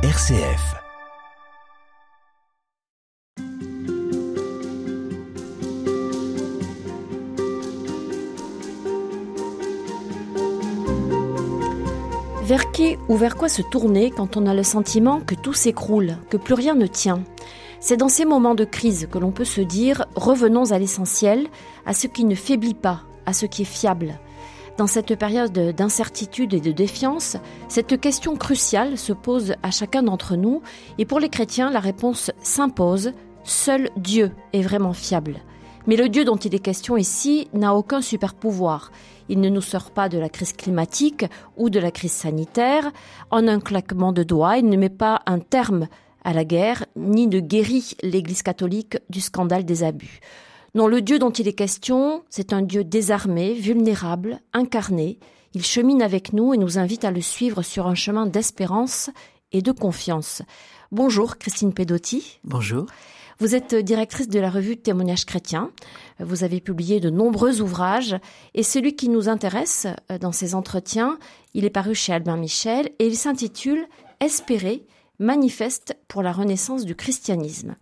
RCF. Vers qui ou vers quoi se tourner quand on a le sentiment que tout s'écroule, que plus rien ne tient? C'est dans ces moments de crise que l'on peut se dire revenons à l'essentiel, à ce qui ne faiblit pas, à ce qui est fiable. Dans cette période d'incertitude et de défiance, cette question cruciale se pose à chacun d'entre nous et pour les chrétiens, la réponse s'impose. Seul Dieu est vraiment fiable. Mais le Dieu dont il est question ici n'a aucun super pouvoir. Il ne nous sort pas de la crise climatique ou de la crise sanitaire. En un claquement de doigts, il ne met pas un terme à la guerre, ni ne guérit l'Église catholique du scandale des abus. Non, le Dieu dont il est question, c'est un Dieu désarmé, vulnérable, incarné. Il chemine avec nous et nous invite à le suivre sur un chemin d'espérance et de confiance. Bonjour Christine Pedotti. Bonjour. Vous êtes directrice de la revue Témoignages chrétiens. Vous avez publié de nombreux ouvrages et celui qui nous intéresse euh, dans ces entretiens, il est paru chez Albin Michel et il s'intitule Espérer, manifeste pour la renaissance du christianisme.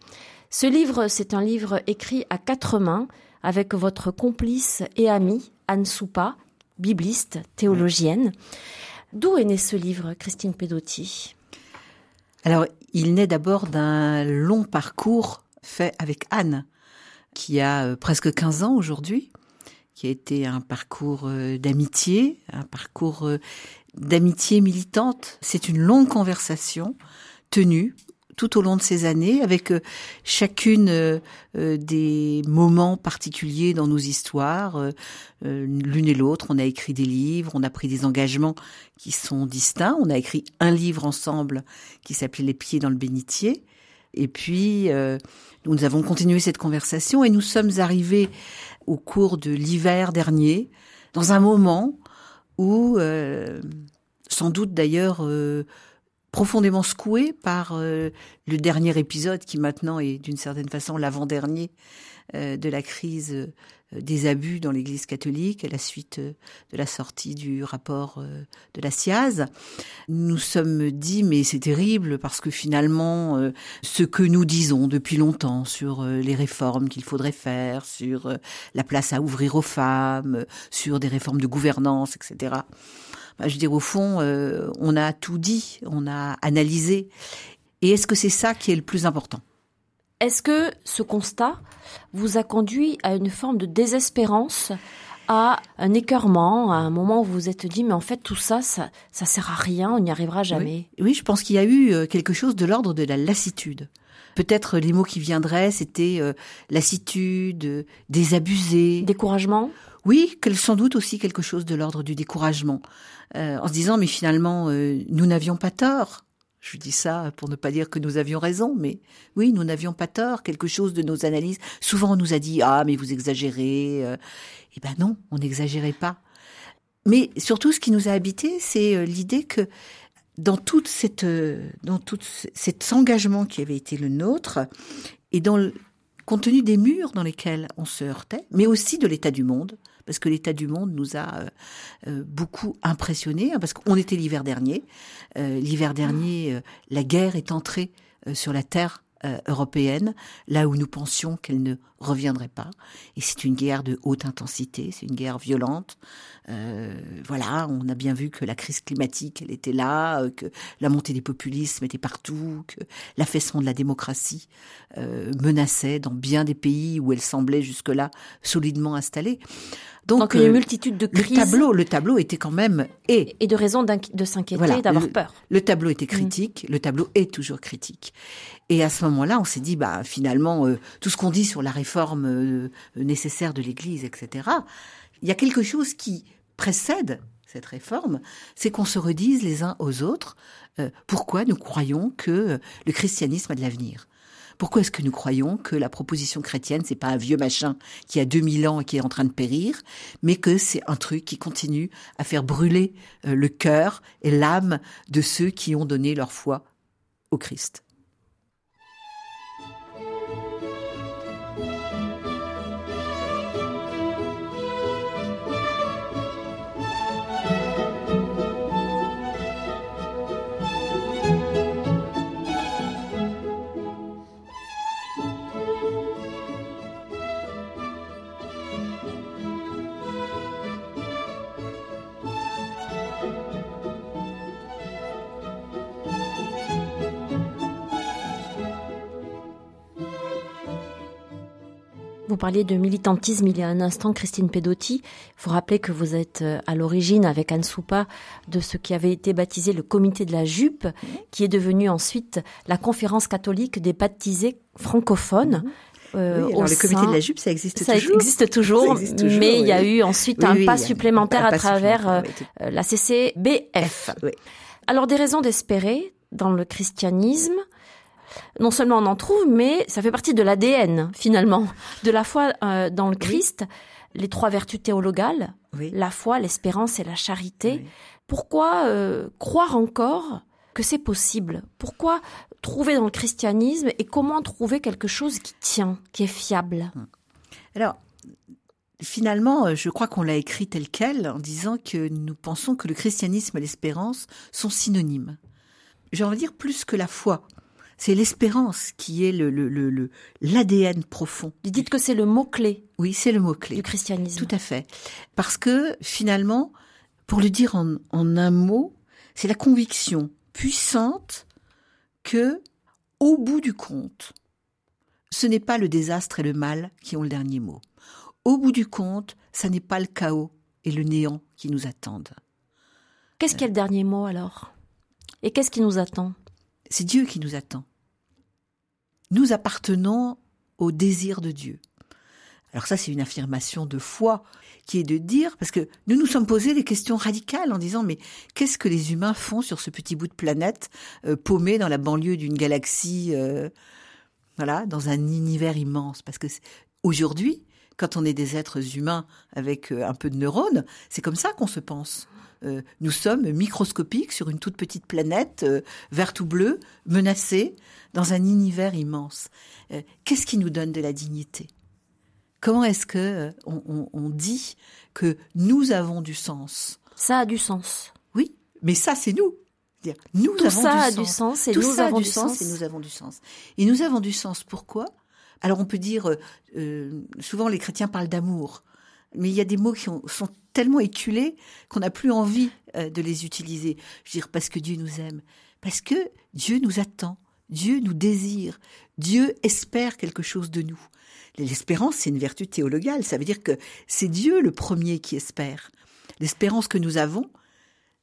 Ce livre, c'est un livre écrit à quatre mains avec votre complice et amie Anne Soupa, bibliste, théologienne. D'où est né ce livre, Christine Pedotti? Alors, il naît d'abord d'un long parcours fait avec Anne, qui a euh, presque 15 ans aujourd'hui, qui a été un parcours euh, d'amitié, un parcours euh, d'amitié militante. C'est une longue conversation tenue tout au long de ces années, avec euh, chacune euh, euh, des moments particuliers dans nos histoires. L'une et l'autre, on a écrit des livres, on a pris des engagements qui sont distincts. On a écrit un livre ensemble qui s'appelait Les pieds dans le bénitier. Et puis, nous avons continué cette conversation et nous sommes arrivés au cours de l'hiver dernier, dans un moment où, sans doute d'ailleurs, profondément secoué par euh, le dernier épisode qui maintenant est d'une certaine façon l'avant-dernier euh, de la crise euh, des abus dans l'Église catholique à la suite de la sortie du rapport de la SIAZ. Nous sommes dit mais c'est terrible parce que finalement ce que nous disons depuis longtemps sur les réformes qu'il faudrait faire, sur la place à ouvrir aux femmes, sur des réformes de gouvernance, etc je veux dire, au fond, euh, on a tout dit, on a analysé. Et est-ce que c'est ça qui est le plus important? Est-ce que ce constat vous a conduit à une forme de désespérance à un écœurement, à un moment où vous vous êtes dit, mais en fait, tout ça, ça, ça sert à rien, on n'y arrivera jamais? Oui, je pense qu'il y a eu euh, quelque chose de l'ordre de la lassitude. Peut-être les mots qui viendraient, c'était euh, lassitude, désabusé. Découragement? Oui, sans doute aussi quelque chose de l'ordre du découragement. Euh, en se disant mais finalement euh, nous n'avions pas tort. Je dis ça pour ne pas dire que nous avions raison, mais oui, nous n'avions pas tort. Quelque chose de nos analyses. Souvent, on nous a dit ah mais vous exagérez. Euh. Eh ben non, on n'exagérait pas. Mais surtout, ce qui nous a habité, c'est l'idée que dans toute cette, dans tout cet engagement qui avait été le nôtre, et dans compte tenu des murs dans lesquels on se heurtait, mais aussi de l'état du monde, parce que l'état du monde nous a euh, euh, beaucoup impressionnés, hein, parce qu'on était l'hiver dernier. Euh, l'hiver dernier, la guerre est entrée sur la terre européenne, là où nous pensions qu'elle ne reviendrait pas. Et c'est une guerre de haute intensité, c'est une guerre violente. Euh, voilà, on a bien vu que la crise climatique, elle était là, euh, que la montée des populismes était partout, que l'affaissement de la démocratie euh, menaçait dans bien des pays où elle semblait jusque-là solidement installée. Donc, une multitude de crises. Le tableau, le tableau était quand même et et de raisons de s'inquiéter, d'avoir peur. Le tableau était mmh. critique, le tableau est toujours critique. Et à ce moment-là, on s'est dit, bah finalement, tout ce qu'on dit sur la réforme euh, nécessaire de l'Église, etc. Il y a quelque chose qui précède cette réforme, c'est qu'on se redise les uns aux autres euh, pourquoi nous croyons que le christianisme a de l'avenir? Pourquoi est-ce que nous croyons que la proposition chrétienne, c'est pas un vieux machin qui a 2000 ans et qui est en train de périr, mais que c'est un truc qui continue à faire brûler euh, le cœur et l'âme de ceux qui ont donné leur foi au Christ? Vous parliez de militantisme il y a un instant, Christine Pedotti. Il faut rappeler que vous êtes euh, à l'origine, avec Anne Soupa, de ce qui avait été baptisé le comité de la jupe, qui est devenu ensuite la conférence catholique des baptisés francophones. Mhm. Euh, le comité de la jupe, ça existe ça toujours. Existe toujours, mais il y a eu ensuite un pas supplémentaire à travers euh, la CCBF. Alors des raisons d'espérer dans le christianisme, non seulement on en trouve, mais ça fait partie de l'ADN finalement de la foi euh, dans le Christ. Les trois vertus théologales, la foi, l'espérance et la charité. Pourquoi euh, croire encore que c'est possible? Pourquoi trouver dans le christianisme et comment trouver quelque chose qui tient, qui est fiable? Hum. Alors, finalement, euh, je crois qu'on l'a écrit tel quel en disant que nous pensons que le christianisme et l'espérance sont synonymes. J'ai envie de dire plus que la foi. C'est l'espérance qui est le, le, l'ADN profond. Vous dites que c'est le mot-clé. Oui, c'est le mot-clé. Du christianisme. Tout à fait. Parce que finalement, pour le dire en, en un mot, c'est la conviction puissante que, au bout du compte, ce n'est pas le désastre et le mal qui ont le dernier mot. Au bout du compte, ça n'est pas le chaos et le néant qui nous attendent. Qu'est-ce qui est le dernier mot alors? Et qu'est-ce qui nous attend? C'est Dieu qui nous attend. Nous appartenons au désir de Dieu. Alors ça, c'est une affirmation de foi qui est de dire, parce que nous nous sommes posé des questions radicales en disant, mais qu'est-ce que les humains font sur ce petit bout de planète euh, paumé dans la banlieue d'une galaxie, euh, voilà, dans un univers immense? Parce que aujourd'hui, quand on est des êtres humains avec euh, un peu de neurones, c'est comme ça qu'on se pense. Euh, nous sommes microscopiques sur une toute petite planète euh, verte ou bleue, menacée dans un univers immense. Euh, qu'est-ce qui nous donne de la dignité? Comment est-ce que on, dit que nous avons du sens? Ça a du sens. Oui, mais ça c'est nous. Nous Tout avons ça a du sens et nous avons du sens. et nous avons du sens. Et nous avons du sens. Pourquoi? Alors on peut dire, souvent les chrétiens parlent d'amour mais il y a des mots qui sont tellement éculés qu'on n'a plus envie euh, de les utiliser. Je veux dire, parce que Dieu nous aime, parce que Dieu nous attend, Dieu nous désire, Dieu espère quelque chose de nous. L'espérance, c'est une vertu théologale, ça veut dire que c'est Dieu le premier qui espère. L'espérance que nous avons,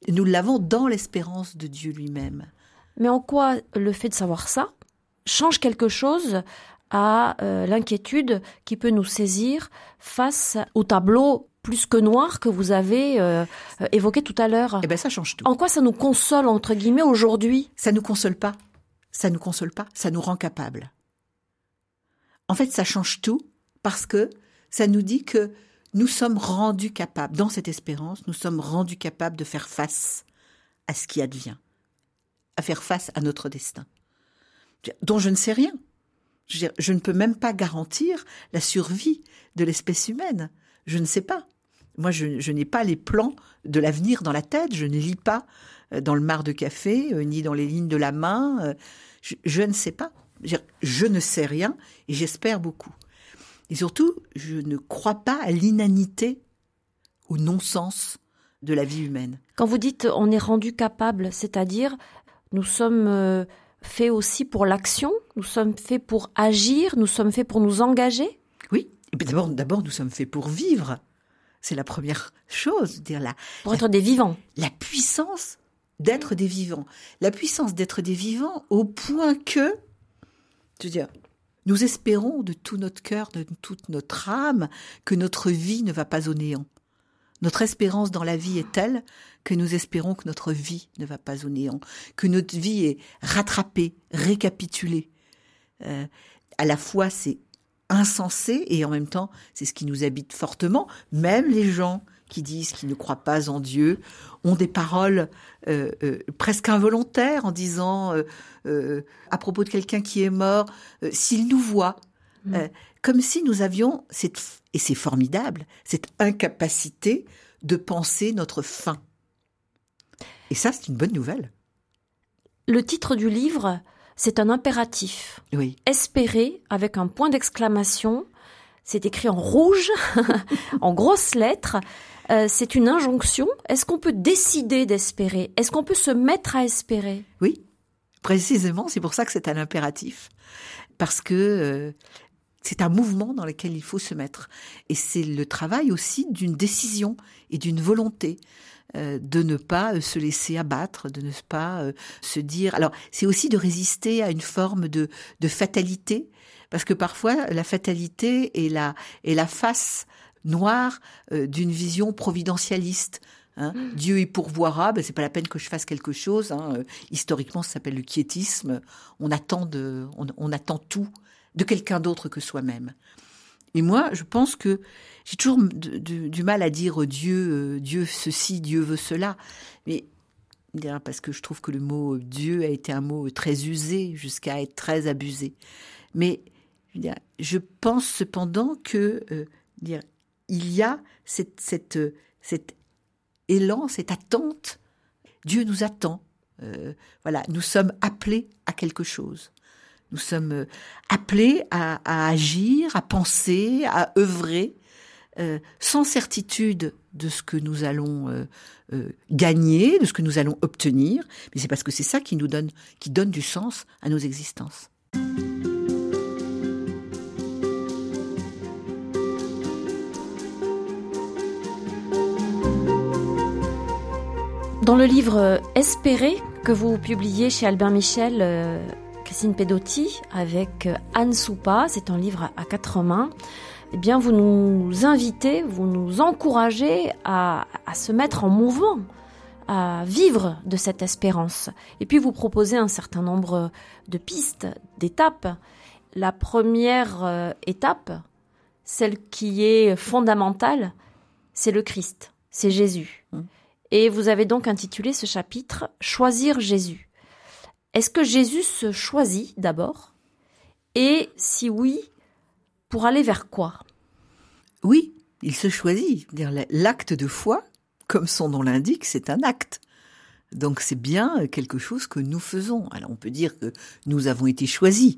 nous l'avons dans l'espérance de Dieu lui-même. Mais en quoi le fait de savoir ça change quelque chose à euh, l'inquiétude qui peut nous saisir face au tableau plus que noir que vous avez euh, évoqué tout à l'heure. Eh ben ça change tout. En quoi ça nous console entre guillemets aujourd'hui? Ça nous console pas. Ça nous console pas, ça nous rend capable. En fait, ça change tout parce que ça nous dit que nous sommes rendus capables, dans cette espérance, nous sommes rendus capables de faire face à ce qui advient, à faire face à notre destin, dont je ne sais rien. Je, ne peux même pas garantir la survie de l'espèce humaine. Je ne sais pas. Moi, je, n'ai pas les plans de l'avenir dans la tête. Je ne lis pas euh, dans le mar de café, euh, ni dans les lignes de la main. Euh, je, ne sais pas. Je, ne sais rien et j'espère beaucoup. Et surtout, je ne crois pas à l'inanité, au non-sens de la vie humaine. Quand vous dites on est rendu capable, c'est-à-dire nous sommes faits aussi pour l'action, nous sommes faits pour agir, nous sommes faits pour nous engager? Oui, d'abord, d'abord nous sommes faits pour vivre. C'est la première chose, dire là. Pour être des vivants. La puissance d'être des vivants. La puissance d'être des vivants au point que, je veux dire, nous espérons de tout notre cœur, de toute notre âme, que notre vie ne va pas au néant. Notre espérance dans la vie est telle que nous espérons que notre vie ne va pas au néant, que notre vie est rattrapée, récapitulée. Euh, à la fois, c'est insensé et en même temps, c'est ce qui nous habite fortement. Même les gens qui disent qu'ils ne croient pas en Dieu ont des paroles euh, euh, presque involontaires en disant à propos de quelqu'un qui est mort, s'il nous voit, mmh. comme si nous avions cette et c'est formidable, cette incapacité de penser notre fin. Et ça, c'est une bonne nouvelle. Le titre du livre, c'est un impératif. Oui. Espérer avec un point d'exclamation. C'est écrit en rouge, en grosses lettres. Euh, c'est une injonction. Est-ce qu'on peut décider d'espérer? Est-ce qu'on peut se mettre à espérer? Oui, précisément. C'est pour ça que c'est un impératif. Parce que euh, c'est un mouvement dans lequel il faut se mettre. Et c'est le travail aussi d'une décision et d'une volonté de ne pas euh, se laisser abattre, de ne pas euh, se dire. Alors, c'est aussi de résister à une forme de, de fatalité, parce que parfois la fatalité est la, est la face noire d'une vision providentialiste. Hein. Mm. Dieu y pourvoira, ben c'est pas la peine que je fasse quelque chose. Hein. Historiquement, ça s'appelle le quiétisme. On attend de, on attend tout de quelqu'un d'autre que soi-même. Et moi, je pense que j'ai toujours du, mal à dire Dieu, euh, Dieu ceci, Dieu veut cela. Mais parce que je trouve que le mot Dieu a été un mot très usé jusqu'à être très abusé. Mais je pense cependant que euh, il y a cette, cet élan, cette attente. Dieu nous attend. Euh, voilà, nous sommes appelés à quelque chose. Nous sommes euh, appelés à, agir, à penser, à œuvrer, euh, sans certitude de ce que nous allons euh, gagner, de ce que nous allons obtenir, mais c'est parce que c'est ça qui nous donne, qui donne du sens à nos existences. Dans le livre Espérer que vous publiez chez Albert Michel, Christine Pedotti avec euh, Anne Soupa. C'est un livre à quatre mains. Eh bien, vous nous invitez, vous nous encouragez à, se mettre en mouvement, à vivre de cette espérance. Et puis, vous proposez un certain nombre de pistes, d'étapes. La première euh, étape, celle qui est fondamentale, c'est le Christ, c'est Jésus. Mmh. Et vous avez donc intitulé ce chapitre Choisir Jésus. Est-ce que Jésus se choisit d'abord? Et si oui, pour aller vers quoi? Oui, il se choisit. L'acte de foi, comme son nom l'indique, c'est un acte. Donc c'est bien quelque chose que nous faisons. Alors on peut dire que nous avons été choisis,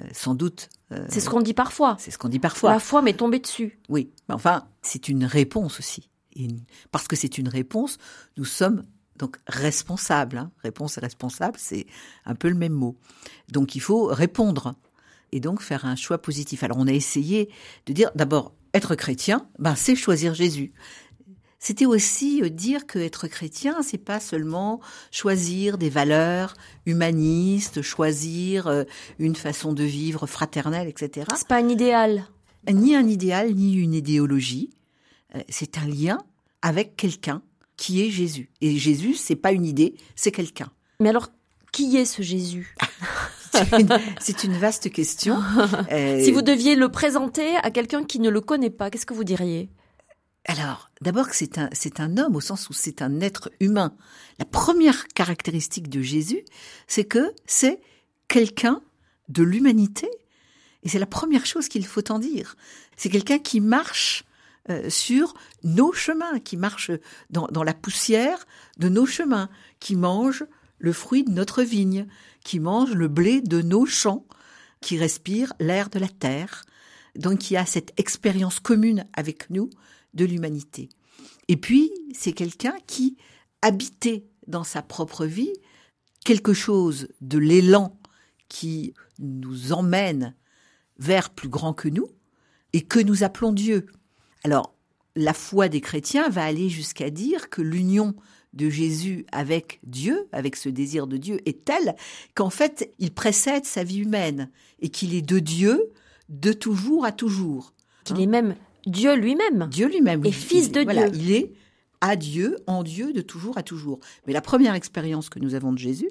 euh, sans doute. Euh, c'est ce qu'on dit parfois. C'est ce qu'on dit parfois. La foi m'est tombée dessus. Oui, mais enfin, c'est une réponse aussi. parce que c'est une réponse, nous sommes donc responsable, hein. réponse responsable, c'est un peu le même mot. Donc il faut répondre et donc faire un choix positif. Alors on a essayé de dire d'abord être chrétien, ben c'est choisir Jésus. C'était aussi euh, dire que être chrétien, c'est pas seulement choisir des valeurs humanistes, choisir euh, une façon de vivre fraternelle, etc. C'est pas un idéal. Ni un idéal, ni une idéologie. Euh, c'est un lien avec quelqu'un qui est Jésus. Et Jésus, c'est pas une idée, c'est quelqu'un. Mais alors, qui est ce Jésus C'est une, vaste question. Euh, si vous deviez le présenter à quelqu'un qui ne le connaît pas, qu'est-ce que vous diriez? Alors, d'abord que c'est un, c'est un homme au sens où c'est un être humain. La première caractéristique de Jésus, c'est que c'est quelqu'un de l'humanité. Et c'est la première chose qu'il faut en dire. C'est quelqu'un qui marche euh, sur nos chemins, qui marchent dans, dans la poussière de nos chemins, qui mangent le fruit de notre vigne, qui mangent le blé de nos champs, qui respirent l'air de la terre. Donc y a cette expérience commune avec nous de l'humanité. Et puis, c'est quelqu'un qui habitait dans sa propre vie quelque chose de l'élan qui nous emmène vers plus grand que nous et que nous appelons Dieu. Alors, la foi des chrétiens va aller jusqu'à dire que l'union de Jésus avec Dieu, avec ce désir de Dieu, est telle qu'en fait, il précède sa vie humaine et qu'il est de Dieu de toujours à toujours. Qu'il est même Dieu lui-même. Dieu lui-même. Et fils de Dieu. Il est à Dieu, en Dieu, de toujours à toujours. Mais la première expérience que nous avons de Jésus,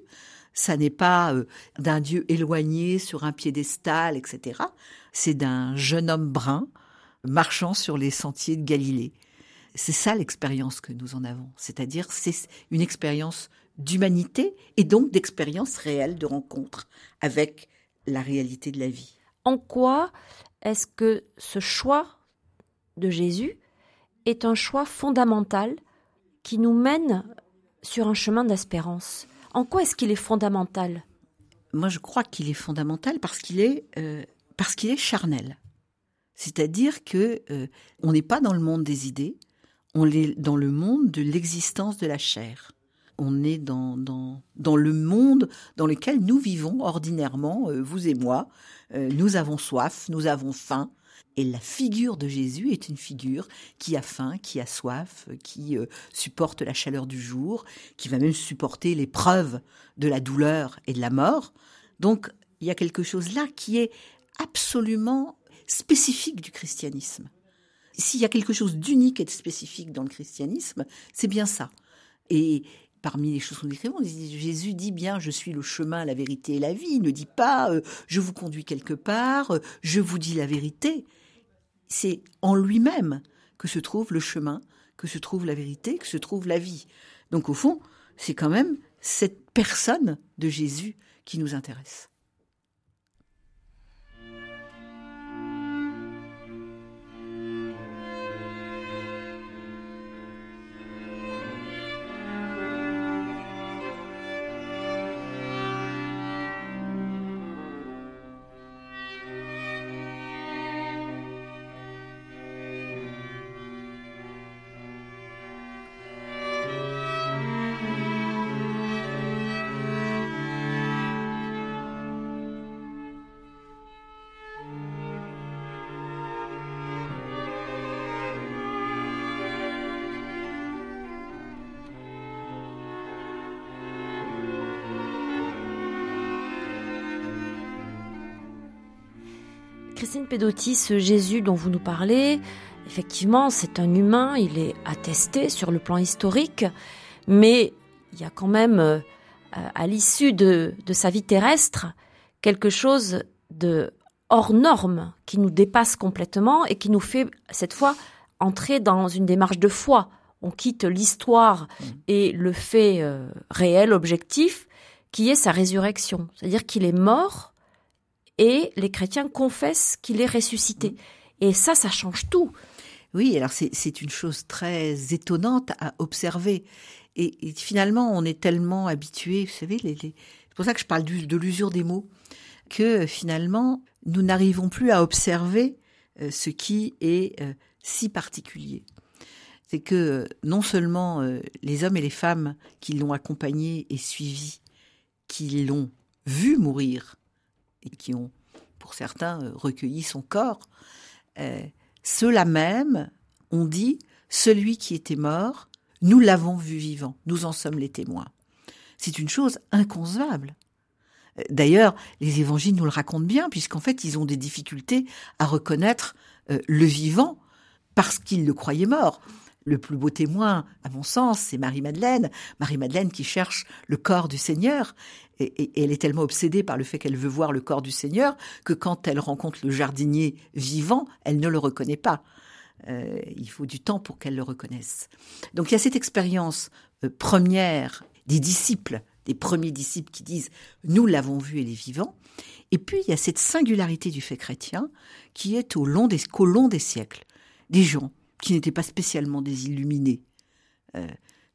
ça n'est pas euh, d'un Dieu éloigné sur un piédestal, etc. C'est d'un jeune homme brun marchant sur les sentiers de Galilée. C'est ça l'expérience que nous en avons, c'est-à-dire c'est une expérience d'humanité et donc d'expérience réelle de rencontre avec la réalité de la vie. En quoi est-ce que ce choix de Jésus est un choix fondamental qui nous mène sur un chemin d'espérance? En quoi est-ce qu'il est fondamental? Moi, je crois qu'il est fondamental parce qu'il est, euh, parce qu'il est charnel. C'est-à-dire que euh, on n'est pas dans le monde des idées, on est dans le monde de l'existence de la chair. On est dans, dans, dans le monde dans lequel nous vivons ordinairement, euh, vous et moi. Euh, nous avons soif, nous avons faim. Et la figure de Jésus est une figure qui a faim, qui a soif, qui supporte la chaleur du jour, qui va même supporter l'épreuve de la douleur et de la mort. Donc, il y a quelque chose là qui est absolument spécifique du christianisme. S'il y a quelque chose d'unique et de spécifique dans le christianisme, c'est bien ça. Et parmi les choses qu'on écrit, Jésus dit bien je suis le chemin, la vérité et la vie. Il ne dit pas euh, je vous conduis quelque part, euh, je vous dis la vérité. C'est en lui-même que se trouve le chemin, que se trouve la vérité, que se trouve la vie. Donc au fond, c'est quand même cette personne de Jésus qui nous intéresse. Christine Pedotti, ce Jésus dont vous nous parlez, effectivement, c'est un humain, il est attesté sur le plan historique, mais il y a quand même, euh, à l'issue de, sa vie terrestre, quelque chose de hors norme qui nous dépasse complètement et qui nous fait, cette fois, entrer dans une démarche de foi. On quitte l'histoire mmh. et le fait euh, réel, objectif, qui est sa résurrection. C'est-à-dire qu'il est mort, et les chrétiens confessent qu'il est ressuscité. Et ça, ça change tout. Oui, alors c'est une chose très étonnante à observer. Et, finalement, on est tellement habitué, vous savez, c'est pour ça que je parle de l'usure des mots, que finalement, nous n'arrivons plus à observer euh, ce qui est euh, si particulier. C'est que euh, non seulement les hommes et les femmes qui l'ont accompagné et suivi, qui l'ont vu mourir, qui ont, pour certains, euh, recueilli son corps, euh, ceux-là même ont dit celui qui était mort, nous l'avons vu vivant, nous en sommes les témoins. C'est une chose inconcevable. Euh, d'ailleurs, les évangiles nous le racontent bien, puisqu'en fait, ils ont des difficultés à reconnaître le vivant parce qu'ils le croyaient mort. Le plus beau témoin, à mon sens, c'est Marie-Madeleine. Marie-Madeleine qui cherche le corps du Seigneur et, elle est tellement obsédée par le fait qu'elle veut voir le corps du Seigneur que quand elle rencontre le jardinier vivant, elle ne le reconnaît pas. Euh, il faut du temps pour qu'elle le reconnaisse. Donc il y a cette expérience euh, première des disciples, des premiers disciples qui disent ⁇ Nous l'avons vu, et les vivants ⁇ et puis il y a cette singularité du fait chrétien qui est au long des, qu'au long des siècles, des gens qui n'étaient pas spécialement des illuminés, euh,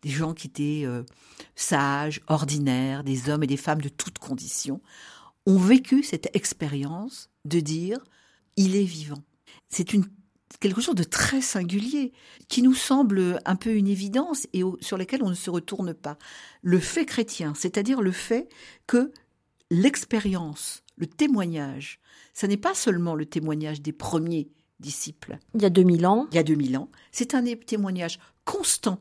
des gens qui étaient euh, sages, ordinaires, des hommes et des femmes de toutes conditions, ont vécu cette expérience de dire il est vivant. C'est quelque chose de très singulier qui nous semble un peu une évidence et sur lequel on ne se retourne pas. Le fait chrétien, c'est-à-dire le fait que l'expérience, le témoignage, ce n'est pas seulement le témoignage des premiers disciples. Il y a 2000 ans. Il y a 2000 ans. C'est un témoignage constant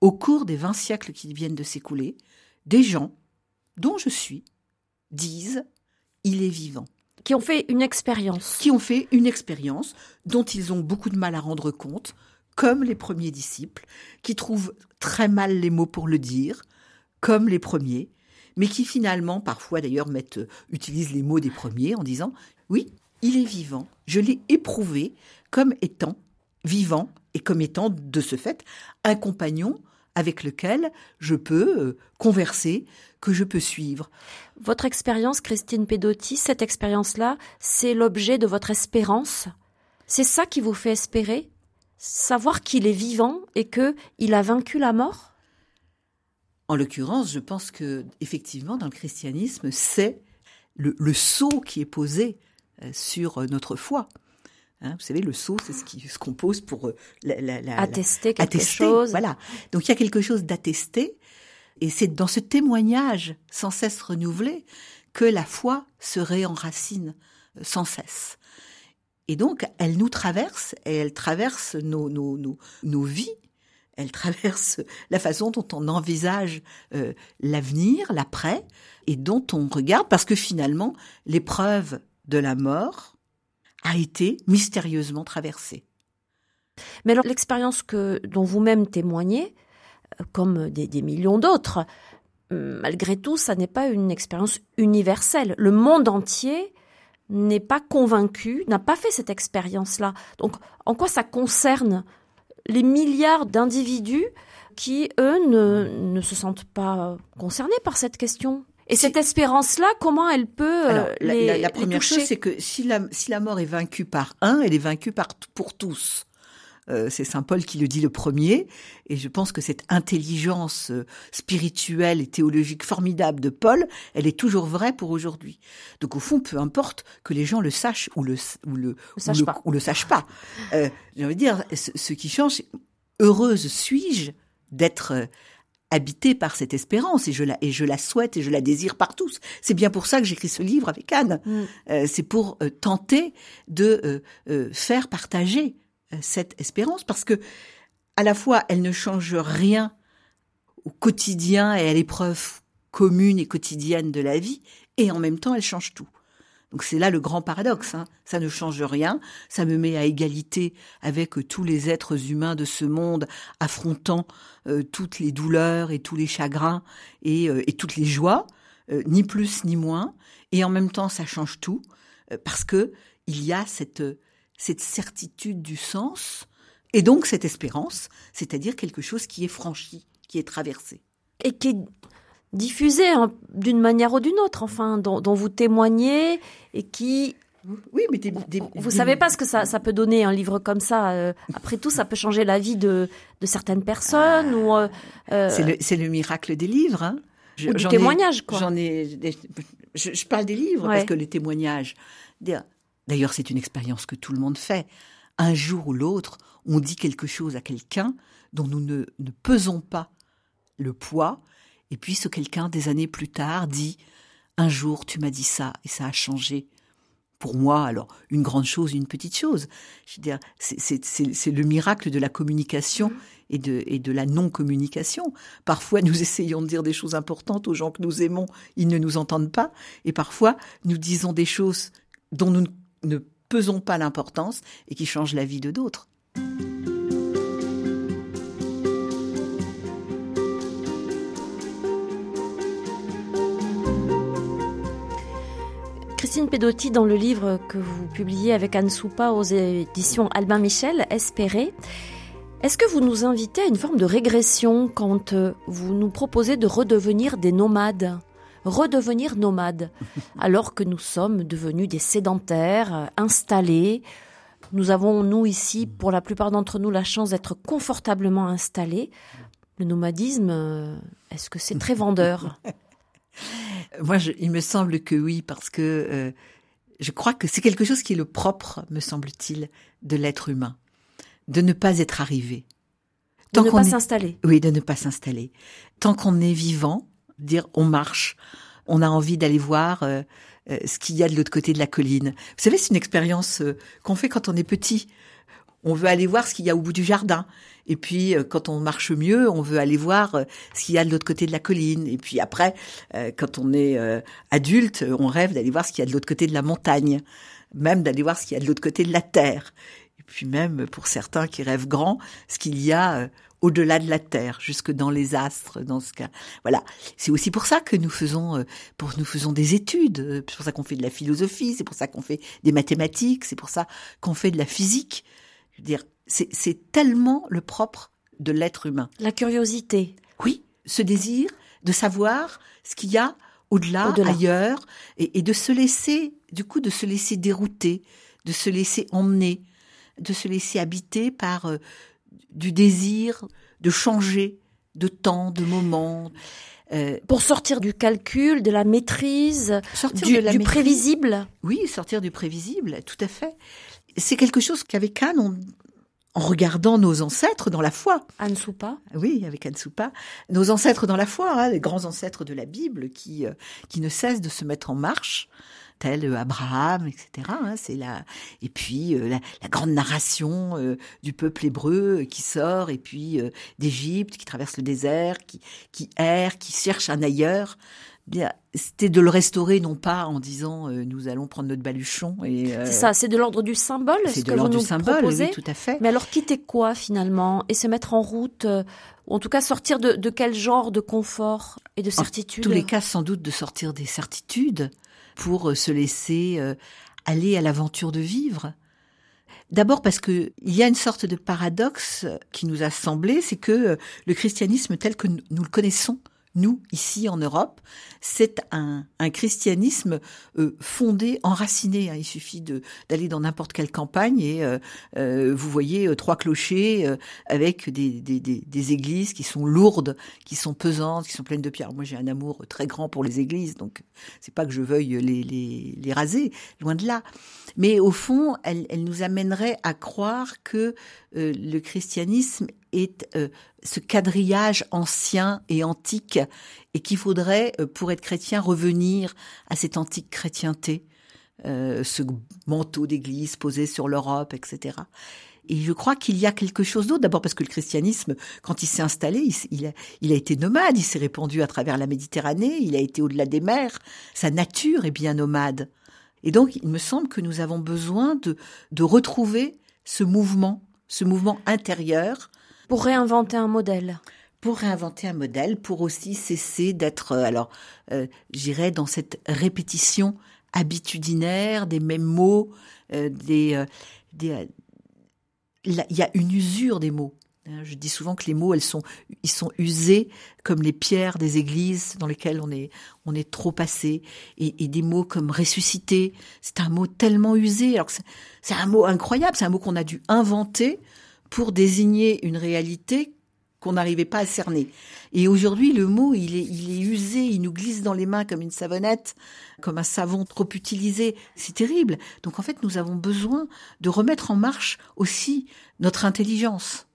au cours des 20 siècles qui viennent de s'écouler, des gens dont je suis disent il est vivant. Qui ont fait une expérience. Qui ont fait une expérience dont ils ont beaucoup de mal à rendre compte, comme les premiers disciples, qui trouvent très mal les mots pour le dire, comme les premiers, mais qui finalement, parfois d'ailleurs, mettent, utilisent les mots des premiers en disant oui, il est vivant, je l'ai éprouvé comme étant vivant et comme étant de ce fait un compagnon avec lequel je peux euh, converser, que je peux suivre. Votre expérience, Christine Pedotti, cette expérience-là, c'est l'objet de votre espérance? C'est ça qui vous fait espérer? Savoir qu'il est vivant et que il a vaincu la mort? En l'occurrence, je pense que effectivement, dans le christianisme, c'est le, le sceau qui est posé sur notre foi. Hein, vous savez, le sceau, c'est ce qui ce qu'on pose pour euh, attester quelque chose. Voilà. Donc il y a quelque chose d'attesté. Et c'est dans ce témoignage sans cesse renouvelé que la foi se réenracine euh, sans cesse. Et donc, elle nous traverse et elle traverse nos, nos, nos, nos vies. Elle traverse la façon dont on envisage euh, l'avenir, l'après, et dont on regarde, parce que finalement, l'épreuve de la mort a été mystérieusement traversée. Mais alors, l'expérience que dont vous-même témoignez, euh, comme des, millions d'autres, malgré tout, ça n'est pas une expérience universelle. Le monde entier n'est pas convaincu, n'a pas fait cette expérience-là. Donc, en quoi ça concerne les milliards d'individus qui, eux, ne, se sentent pas concernés par cette question? Et cette espérance-là, comment elle peut euh, les, la, la, première chose, c'est que si la, si la mort est vaincue par un, elle est vaincue par pour tous. Euh, c'est Saint Paul qui le dit le premier, et je pense que cette intelligence euh, spirituelle et théologique formidable de Paul, elle est toujours vraie pour aujourd'hui. Donc au fond, peu importe que les gens le sachent ou le ou le, ou le, ou le sachent pas. Euh, J'ai envie de dire, ce, ce qui change, heureuse suis-je d'être habitée par cette espérance et je la et je la souhaite et je la désire par tous. C'est bien pour ça que j'écris ce livre avec Anne. Mm. Euh, c'est pour euh, tenter de euh, faire partager cette espérance parce que à la fois elle ne change rien au quotidien et à l'épreuve commune et quotidienne de la vie et en même temps elle change tout. Donc c'est là le grand paradoxe. Hein. Ça ne change rien, ça me met à égalité avec tous les êtres humains de ce monde, affrontant euh, toutes les douleurs et tous les chagrins et, euh, et toutes les joies, euh, ni plus ni moins. Et en même temps, ça change tout euh, parce que il y a cette cette certitude du sens et donc cette espérance, c'est-à-dire quelque chose qui est franchi, qui est traversé. Et qui diffusé hein, d'une manière ou d'une autre, enfin, dont, dont, vous témoignez et qui... Oui, mais des, des, vous des... savez pas ce que ça, ça, peut donner un livre comme ça. Euh, après tout, ça peut changer la vie de, de certaines personnes. Ah, ou euh, euh c'est le, le, miracle des livres. Hein. Je, ou du témoignage, quoi. J'en ai. Je, je, parle des livres ouais. parce que les témoignages. D'ailleurs, c'est une expérience que tout le monde fait. Un jour ou l'autre, on dit quelque chose à quelqu'un dont nous ne, ne, pesons pas le poids, et puis ce quelqu'un, des années plus tard, dit Un jour, tu m'as dit ça, et ça a changé. Pour moi, alors, une grande chose, une petite chose. Je veux dire, c'est le miracle de la communication et de, et de la non-communication. Parfois, nous essayons de dire des choses importantes aux gens que nous aimons, ils ne nous entendent pas, et parfois, nous disons des choses dont nous ne pesons pas l'importance et qui changent la vie de d'autres. Christine Pedotti, dans le livre que vous publiez avec Anne Soupa aux éditions Albin Michel, Espérer, est-ce que vous nous invitez à une forme de régression quand euh, vous nous proposez de redevenir des nomades? Redevenir nomades, alors que nous sommes devenus des sédentaires, euh, installés. Nous avons, nous, ici, pour la plupart d'entre nous, la chance d'être confortablement installés. Le nomadisme, euh, est-ce que c'est très vendeur? Moi, je, il me semble que oui, parce que euh, je crois que c'est quelque chose qui est le propre, me semble-t-il, de l'être humain, de ne pas être arrivé. Tant de ne pas s'installer. Oui, de ne pas s'installer. Tant qu'on est vivant, dire on marche, on a envie d'aller voir euh, euh, ce qu'il y a de l'autre côté de la colline. Vous savez, c'est une expérience euh, qu'on fait quand on est petit. On veut aller voir ce qu'il y a au bout du jardin. Et puis, euh, quand on marche mieux, on veut aller voir euh, ce qu'il y a de l'autre côté de la colline. Et puis après, euh, quand on est adulte, on rêve d'aller voir ce qu'il y a de l'autre côté de la montagne, même d'aller voir ce qu'il y a de l'autre côté de la terre. Et puis même, pour certains qui rêvent grand, ce qu'il y a au-delà de la terre, jusque dans les astres, dans ce cas. Voilà. C'est aussi pour ça que nous faisons, pour nous faisons des études. C'est pour ça qu'on fait de la philosophie. C'est pour ça qu'on fait des mathématiques. C'est pour ça qu'on fait de la physique. Je veux dire, c'est tellement le propre de l'être humain. La curiosité. Oui, ce désir de savoir ce qu'il y a au-delà, au ailleurs, et, et, de se laisser, du coup, de se laisser dérouter, de se laisser emmener, de se laisser habiter par euh, du désir de changer de temps, de moment. Euh, pour sortir du calcul, de la maîtrise, sortir du, de la du maîtrise. prévisible. Oui, sortir du prévisible, tout à fait. C'est quelque chose qu'avec Anne, on, en regardant nos ancêtres dans la foi. Anne Soupa Oui, avec Anne Soupa. Nos ancêtres dans la foi, hein, les grands ancêtres de la Bible qui, euh, qui ne cessent de se mettre en marche tel euh, Abraham, etc. Hein, c'est la et puis euh, la, grande narration du peuple hébreu qui sort et puis d'Égypte qui traverse le désert, qui qui erre, qui cherche un ailleurs c'était de le restaurer non pas en disant euh, nous allons prendre notre baluchon et euh, c'est ça c'est de l'ordre du symbole c'est de l'ordre du symbole oui, tout à fait. Mais alors quitter quoi finalement? Et se mettre en route euh, ou en tout cas sortir de, de, quel genre de confort et de certitude? en tous les cas sans doute de sortir des certitudes pour se laisser aller à l'aventure de vivre. D'abord parce que il y a une sorte de paradoxe qui nous a semblé, c'est que le christianisme tel que nous le connaissons nous, ici en Europe, c'est un, un, christianisme euh, fondé, enraciné. Hein. Il suffit d'aller dans n'importe quelle campagne et euh, euh, vous voyez trois clochers avec des, des, des, des, églises qui sont lourdes, qui sont pesantes, qui sont pleines de pierres. Moi, j'ai un amour très grand pour les églises, donc c'est pas que je veuille les, les, les raser, loin de là. Mais au fond, elle, elle nous amènerait à croire que le christianisme est euh, ce quadrillage ancien et antique et qu'il faudrait, euh, pour être chrétien, revenir à cette antique chrétienté, euh, ce manteau d'église posé sur l'Europe, etc. Et je crois qu'il y a quelque chose d'autre. D'abord parce que le christianisme, quand il s'est installé, il, a, il, a, été nomade, il s'est répandu à travers la Méditerranée, il a été au-delà des mers. Sa nature est bien nomade. Et donc, il me semble que nous avons besoin de, de retrouver ce mouvement, ce mouvement intérieur pour réinventer un modèle pour réinventer un modèle, pour aussi cesser d'être, euh, alors, euh, j'irais dans cette répétition habitudinaire des mêmes mots, euh, des, il y a une usure des mots. Hein, je dis souvent que les mots, elles sont, ils sont usés comme les pierres des églises dans lesquelles on est, on est trop passé. Et, et des mots comme ressusciter, c'est un mot tellement usé. Alors c'est un mot incroyable, c'est un mot qu'on a dû inventer pour désigner une réalité qu'on n'arrivait pas à cerner. Et aujourd'hui, le mot, il est, usé, il nous glisse dans les mains comme une savonnette, comme un savon trop utilisé. C'est terrible. Donc en fait, nous avons besoin de remettre en marche aussi notre intelligence.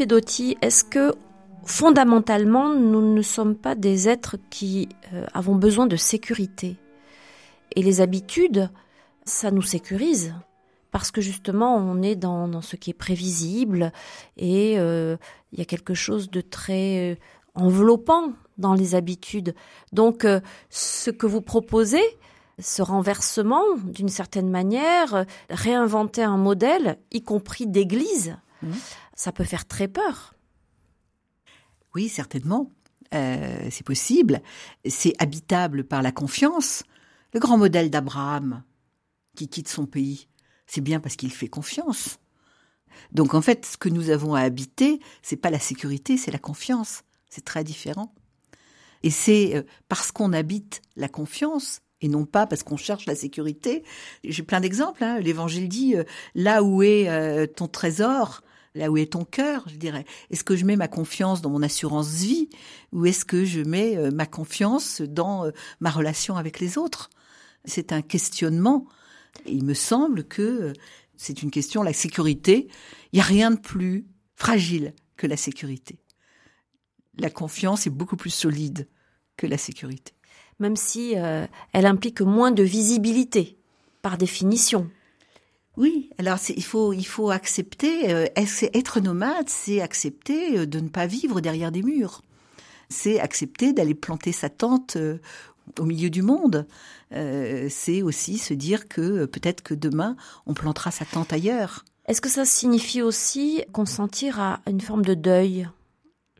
Pedotti, est-ce que fondamentalement, nous ne sommes pas des êtres qui euh, avons besoin de sécurité? Et les habitudes, ça nous sécurise parce que justement, on est dans, ce qui est prévisible et euh, il y a quelque chose de très euh, enveloppant dans les habitudes. Donc, ce que vous proposez, ce renversement, d'une certaine manière, réinventer un modèle, y compris d'église, mmh ça peut faire très peur. Oui, certainement. Euh, c'est possible. C'est habitable par la confiance. Le grand modèle d'Abraham qui quitte son pays, c'est bien parce qu'il fait confiance. Donc en fait, ce que nous avons à habiter, c'est pas la sécurité, c'est la confiance. C'est très différent. Et c'est euh, parce qu'on habite la confiance et non pas parce qu'on cherche la sécurité. J'ai plein d'exemples. Hein. L'Évangile dit euh, là où est ton trésor, Là où est ton cœur, je dirais. Est-ce que je mets ma confiance dans mon assurance vie ou est-ce que je mets euh, ma confiance dans euh, ma relation avec les autres? C'est un questionnement. il me semble que euh, c'est une question, la sécurité. Il n'y a rien de plus fragile que la sécurité. La confiance est beaucoup plus solide que la sécurité. Même si elle implique moins de visibilité, par définition. Oui, alors il faut accepter. Euh, être nomade, c'est accepter euh, de ne pas vivre derrière des murs. C'est accepter d'aller planter sa tente. Euh, au milieu du monde. C'est aussi se dire que peut-être que demain, on plantera sa tente ailleurs. Est-ce que ça signifie aussi consentir à une forme de deuil?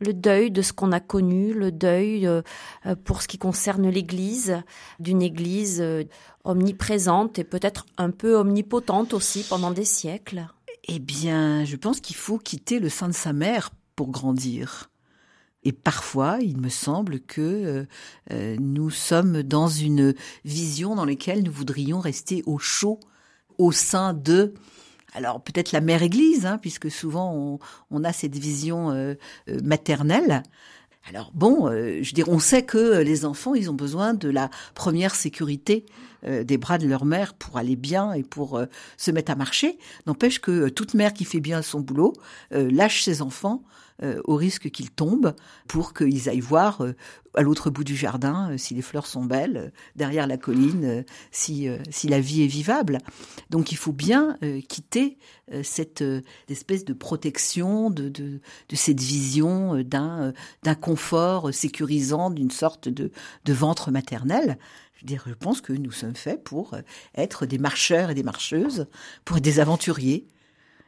Le deuil de ce qu'on a connu, le deuil euh, euh, pour ce qui concerne l'Église, d'une Église euh, omniprésente et peut-être un peu omnipotente aussi pendant des siècles Eh bien, je pense qu'il faut quitter le sein de sa mère pour grandir. Et parfois, il me semble que nous sommes dans une vision dans laquelle nous voudrions rester au chaud au sein de alors peut-être la mère Église, hein, puisque souvent on, a cette vision euh, euh, maternelle. Alors bon, euh, je dirais, on sait que les enfants, ils ont besoin de la première sécurité des bras de leur mère pour aller bien et pour se mettre à marcher. N'empêche que toute mère qui fait bien son boulot lâche ses enfants au risque qu'ils tombent pour qu'ils aillent voir à l'autre bout du jardin, euh, si les fleurs sont belles, euh, derrière la colline, euh, si, si la vie est vivable. Donc il faut bien quitter cette espèce de protection, de, de, de cette vision d'un confort sécurisant, d'une sorte de, de ventre maternel. Je pense que nous sommes faits pour être des marcheurs et des marcheuses, pour être des aventuriers.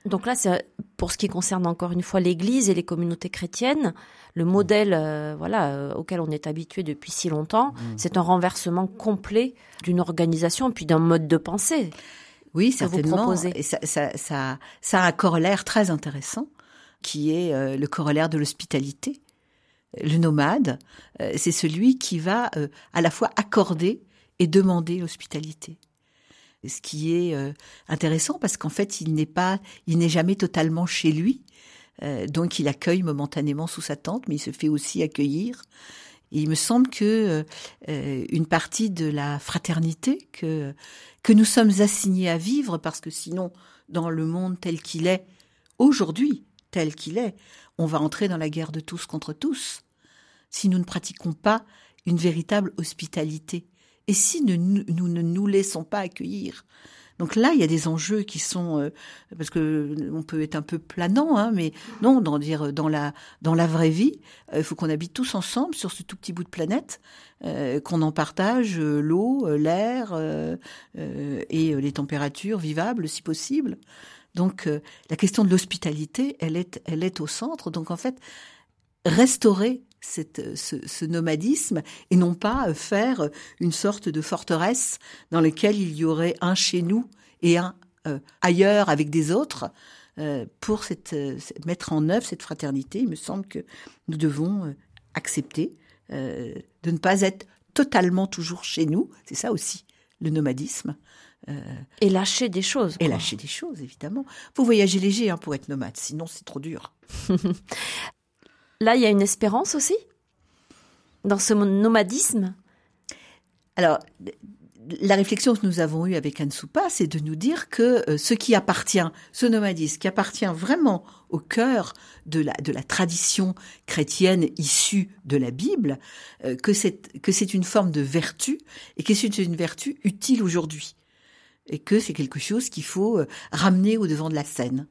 Donc là, c'est pour ce qui concerne encore une fois l'Église et les communautés chrétiennes, le modèle, euh, voilà, euh, auquel on est habitué depuis si longtemps, mmh. c'est un renversement complet d'une organisation puis d'un mode de pensée. Oui, certainement. et ça, ça, ça, ça, a un corollaire très intéressant, qui est euh, le corollaire de l'hospitalité. Le nomade, c'est celui qui va à la fois accorder et demander l'hospitalité ce qui est euh, intéressant parce qu'en fait, il n'est pas, il n'est jamais totalement chez lui. Euh, donc, il accueille momentanément sous sa tente, mais il se fait aussi accueillir. Il me semble que euh, une partie de la fraternité que que nous sommes assignés à vivre, parce que sinon, dans le monde tel qu'il est aujourd'hui, tel qu'il est, on va entrer dans la guerre de tous contre tous. Si nous ne pratiquons pas une véritable hospitalité, et si nous, ne nous laissons pas accueillir? Donc là, il y a des enjeux qui sont euh, parce que on peut être un peu planant, hein, mais non, dans dire dans la dans la vraie vie, euh, il faut qu'on habite tous ensemble sur ce tout petit bout de planète, euh, qu'on en partage l'eau, l'air et les températures vivables si possible. Donc la question de l'hospitalité, elle est elle est au centre. Donc en fait, restaurer cette, ce, nomadisme et non pas faire une sorte de forteresse dans laquelle il y aurait un chez nous et un euh, ailleurs avec des autres. Euh, pour cette, mettre en œuvre cette fraternité, il me semble que nous devons euh, accepter de ne pas être totalement toujours chez nous. C'est ça aussi le nomadisme. et lâcher des choses. Et lâcher des choses, évidemment. Faut voyager léger hein, pour être nomade, sinon c'est trop dur. Là, il y a une espérance aussi dans ce nomadisme? Alors, la réflexion que nous avons eue avec Anne Soupa, c'est de nous dire que euh, ce qui appartient, ce nomadisme, qui appartient vraiment au cœur de la, de la tradition chrétienne issue de la Bible, euh, que c'est, que c'est une forme de vertu et que c'est une vertu utile aujourd'hui. Et que c'est quelque chose qu'il faut euh, ramener au devant de la scène.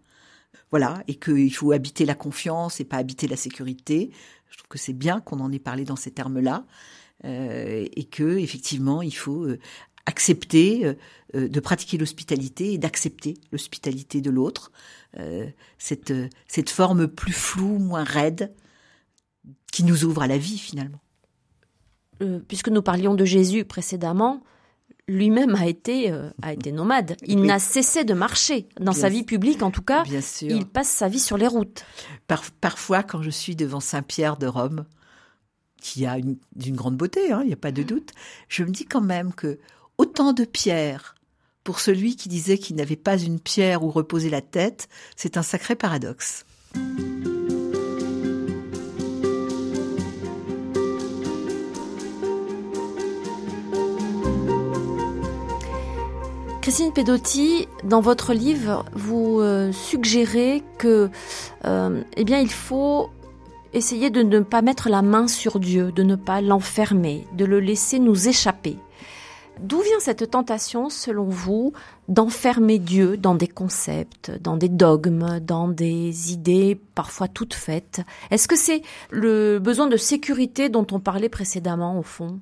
Voilà, et qu'il faut habiter la confiance et pas habiter la sécurité. Je trouve que c'est bien qu'on en ait parlé dans ces termes-là, euh, et que effectivement, il faut euh, accepter euh, de pratiquer l'hospitalité et d'accepter l'hospitalité de l'autre, cette cette forme plus floue, moins raide, qui nous ouvre à la vie finalement. puisque nous parlions de Jésus précédemment, lui-même a été euh, a été nomade. Il n'a cessé de marcher dans sa vie publique, en tout cas. Bien sûr. Il passe sa vie sur les routes. parfois, quand je suis devant Saint-Pierre de Rome, qui a une, d'une grande beauté, hein, il n'y a pas de doute, je me dis quand même que autant de pierres pour celui qui disait qu'il n'avait pas une pierre où reposer la tête, c'est un sacré paradoxe. Christine Pedotti, dans votre livre, vous euh, suggérez que, euh, eh bien, il faut essayer de ne pas mettre la main sur Dieu, de ne pas l'enfermer, de le laisser nous échapper. D'où vient cette tentation, selon vous, d'enfermer Dieu dans des concepts, dans des dogmes, dans des idées parfois toutes faites? Est-ce que c'est le besoin de sécurité dont on parlait précédemment, au fond?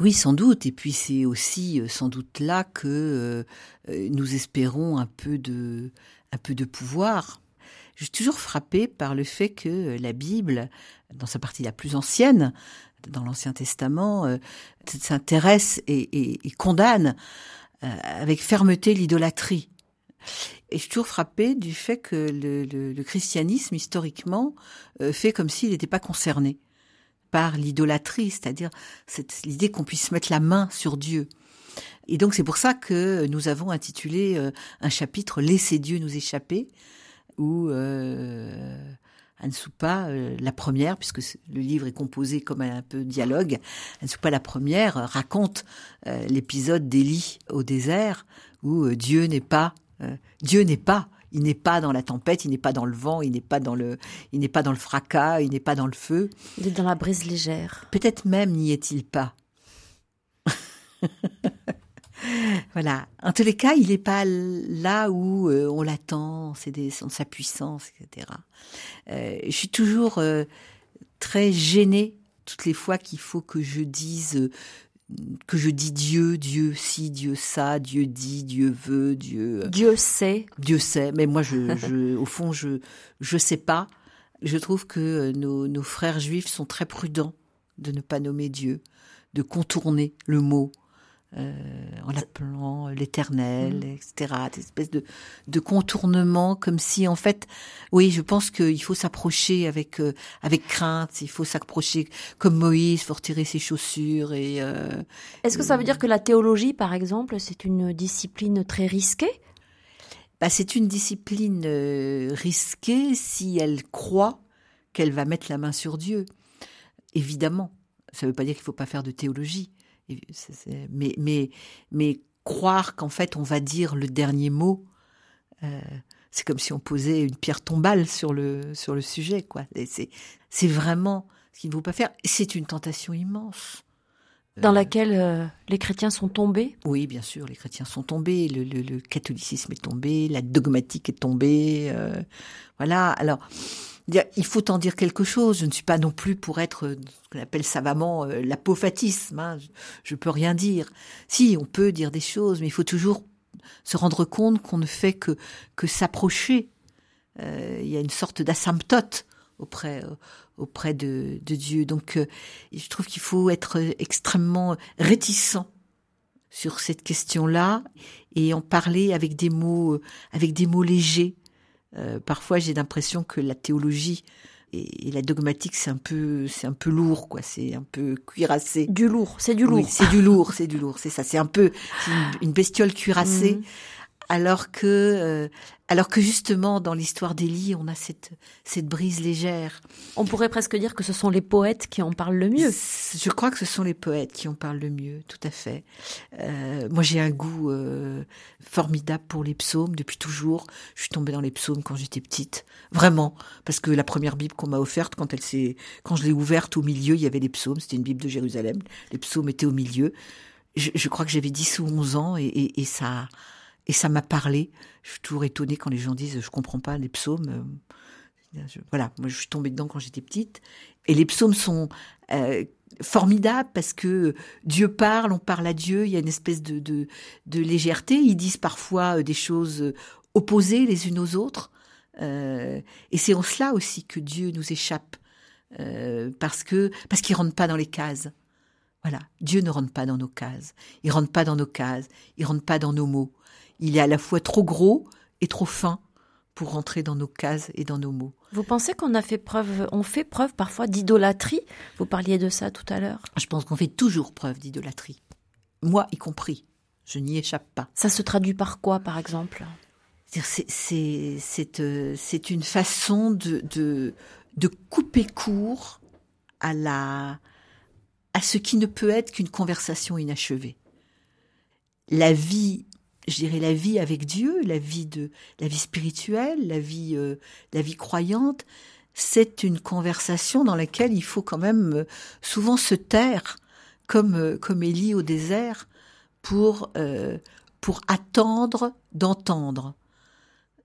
Oui, sans doute. Et puis c'est aussi sans doute là que nous espérons un peu de, un peu de pouvoir. Je suis toujours frappée par le fait que la Bible, dans sa partie la plus ancienne, dans l'Ancien Testament, s'intéresse et, condamne avec fermeté l'idolâtrie. Et je suis toujours frappée du fait que le, christianisme, historiquement, euh, fait comme s'il n'était pas concerné par l'idolâtrie, c'est-à-dire l'idée qu'on puisse mettre la main sur Dieu. Et donc c'est pour ça que nous avons intitulé euh, un chapitre Laissez Dieu nous échapper, où euh, Anne Soupa, euh, la première, puisque le livre est composé comme un peu dialogue, Anne Soupa, la première, raconte l'épisode d'Élie au désert, où Dieu n'est pas euh, Dieu n'est pas. Il n'est pas dans la tempête, il n'est pas dans le vent, il n'est pas dans le, il n'est pas dans le fracas, il n'est pas dans le feu. Il est dans la brise légère. Peut-être même n'y est-il pas. voilà. En tous les cas, il n'est pas là où euh, on l'attend, c'est sa puissance, etc. Euh, je suis toujours très gênée toutes les fois qu'il faut que je dise que je dis Dieu, Dieu si, Dieu ça, Dieu dit, Dieu veut, Dieu. Euh, Dieu sait. Dieu sait, mais moi, je, je au fond, je je sais pas. Je trouve que euh, nos, nos frères juifs sont très prudents de ne pas nommer Dieu, de contourner le mot, euh, en l'appelant l'Éternel, mm. etc. Des espèces de, de contournements, comme si en fait, oui, je pense qu'il faut s'approcher avec euh, avec crainte, il faut s'approcher comme Moïse, faut retirer ses chaussures et. Euh, Est-ce que ça veut dire que la théologie, par exemple, c'est une discipline très risquée? Bah, c'est une discipline risquée si elle croit qu'elle va mettre la main sur Dieu. Évidemment, ça ne veut pas dire qu'il ne faut pas faire de théologie. Mais, mais, mais croire qu'en fait on va dire le dernier mot, euh, c'est comme si on posait une pierre tombale sur le, sur le sujet. quoi. C'est vraiment ce qu'il ne faut pas faire. C'est une tentation immense. Dans euh, laquelle euh, les chrétiens sont tombés? Oui, bien sûr, les chrétiens sont tombés, le, le, catholicisme est tombé, la dogmatique est tombée. voilà, alors il faut en dire quelque chose. Je ne suis pas non plus pour être euh, ce qu'on appelle savamment euh, l'apophatisme. Hein. Je, ne peux rien dire. Si, on peut dire des choses, mais il faut toujours se rendre compte qu'on ne fait que s'approcher. Euh, il y a une sorte d'asymptote auprès auprès de, de Dieu. Donc, je trouve qu'il faut être extrêmement réticent sur cette question-là et en parler avec des mots avec des mots légers euh, parfois, j'ai l'impression que la théologie et, la dogmatique, c'est un peu, c'est un peu lourd, quoi. C'est un peu cuirassé. Du lourd, c'est du lourd. c'est du lourd, c'est du lourd, c'est ça. C'est un peu une, bestiole cuirassée. Mhm alors que euh, alors que justement dans l'histoire d'Élie, on a cette cette brise légère. On pourrait presque dire que ce sont les poètes qui en parlent le mieux. Je crois que ce sont les poètes qui en parlent le mieux, tout à fait. Euh, moi, j'ai un goût euh, formidable pour les psaumes depuis toujours. Je suis tombée dans les psaumes quand j'étais petite, vraiment, parce que la première Bible qu'on m'a offerte, quand elle s'est, quand je l'ai ouverte au milieu, il y avait les psaumes. C'était une Bible de Jérusalem. Les psaumes étaient au milieu. Je, crois que j'avais 10 ou 11 ans et, et, et ça et ça m'a parlé. Je suis toujours étonnée quand les gens disent je comprends pas les psaumes. Euh, voilà, moi je suis tombée dedans quand j'étais petite. Et les psaumes sont euh, formidables parce que Dieu parle, on parle à Dieu, il y a une espèce de, légèreté. Ils disent parfois euh, des choses opposées les unes aux autres. Et c'est en cela aussi que Dieu nous échappe. Parce que parce qu'il rentre pas dans les cases. Voilà, Dieu ne rentre pas dans nos cases. Il rentre pas dans nos cases. Il rentre pas dans nos mots. Il est à la fois trop gros et trop fin pour rentrer dans nos cases et dans nos mots. Vous pensez qu'on a fait preuve, on fait preuve parfois d'idolâtrie? Vous parliez de ça tout à l'heure. Je pense qu'on fait toujours preuve d'idolâtrie. Moi y compris. Je n'y échappe pas. Ça se traduit par quoi, par exemple? C'est euh, une façon de, de, de couper court à, la, à ce qui ne peut être qu'une conversation inachevée. La vie je dirais la vie avec Dieu, la vie de la vie spirituelle, la vie euh, la vie croyante, c'est une conversation dans laquelle il faut quand même euh, souvent se taire comme euh, comme Élie au désert pour pour attendre d'entendre.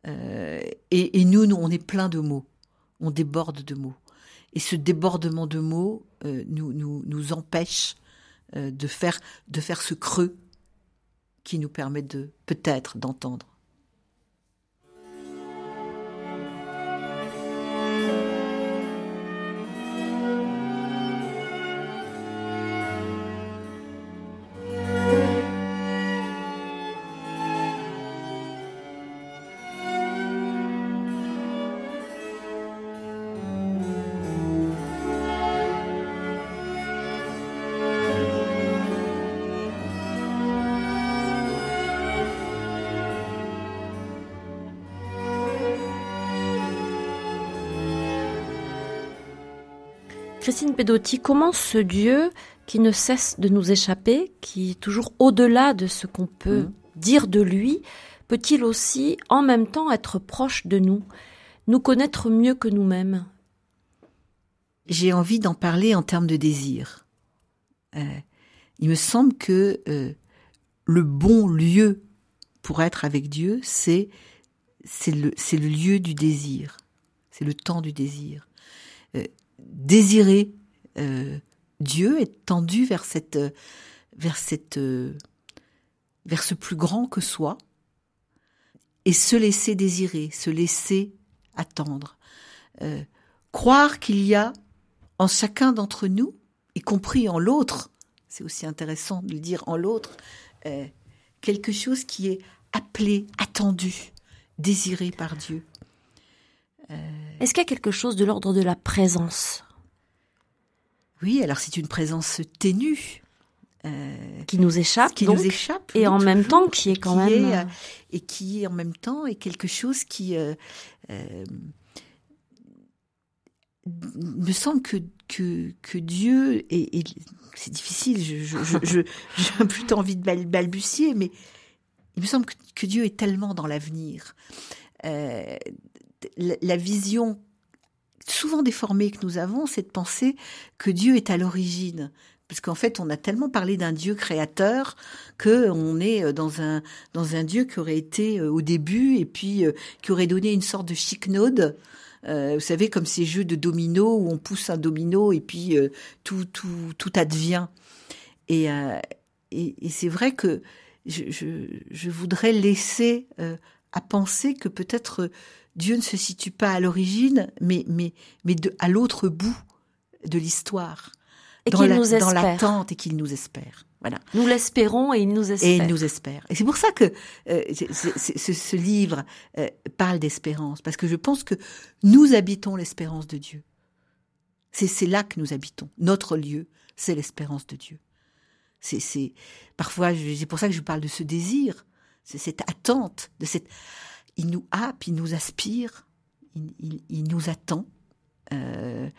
Et, et, nous, nous, on est plein de mots, on déborde de mots. Et ce débordement de mots nous, nous, nous empêche euh, de faire de faire ce creux qui nous permet de peut-être d'entendre. Christine Pedotti, comment ce Dieu qui ne cesse de nous échapper, qui est toujours au-delà de ce qu'on peut mmh. dire de lui, peut-il aussi en même temps être proche de nous, nous connaître mieux que nous-mêmes? J'ai envie d'en parler en termes de désir. Euh, il me semble que euh, le bon lieu pour être avec Dieu, c'est c'est le, le lieu du désir, c'est le temps du désir. Euh, désirer euh, Dieu, être tendu vers cette, vers cette, euh, vers ce plus grand que soi, et se laisser désirer, se laisser attendre, euh, croire qu'il y a en chacun d'entre nous, y compris en l'autre, c'est aussi intéressant de le dire en l'autre, quelque chose qui est appelé, attendu, désiré par Dieu. Est-ce qu'il y a quelque chose de l'ordre de la présence? Oui, alors c'est une présence ténue. Euh, qui nous échappe, qui nous échappe, et en même temps qui est quand même euh, et qui est en même temps est quelque chose qui euh, me semble que que, que Dieu et, c'est difficile, je, je, j'ai plutôt envie de balbutier, mais il me semble que, que Dieu est tellement dans l'avenir la vision souvent déformée que nous avons, c'est de penser que Dieu est à l'origine. Parce qu'en fait, on a tellement parlé d'un Dieu créateur que on est euh, dans un dans un Dieu qui aurait été euh, au début et puis euh, qui aurait donné une sorte de chic-node. vous savez, comme ces jeux de domino où on pousse un domino et puis tout tout tout advient. Et et, c'est vrai que je, je voudrais laisser à penser que peut-être Dieu ne se situe pas à l'origine, mais, mais, mais de, à l'autre bout de l'histoire. Et qu'il nous espère. Dans l'attente et qu'il nous espère. Voilà. Nous l'espérons et il nous espère. Et il nous espère. Et c'est pour ça que euh, ce, livre euh, parle d'espérance, parce que je pense que nous habitons l'espérance de Dieu. C'est là que nous habitons. Notre lieu, c'est l'espérance de Dieu. C'est parfois, c'est pour ça que je parle de ce désir, c'est cette attente, de cette il nous happe, il nous aspire, il, nous attend. Euh,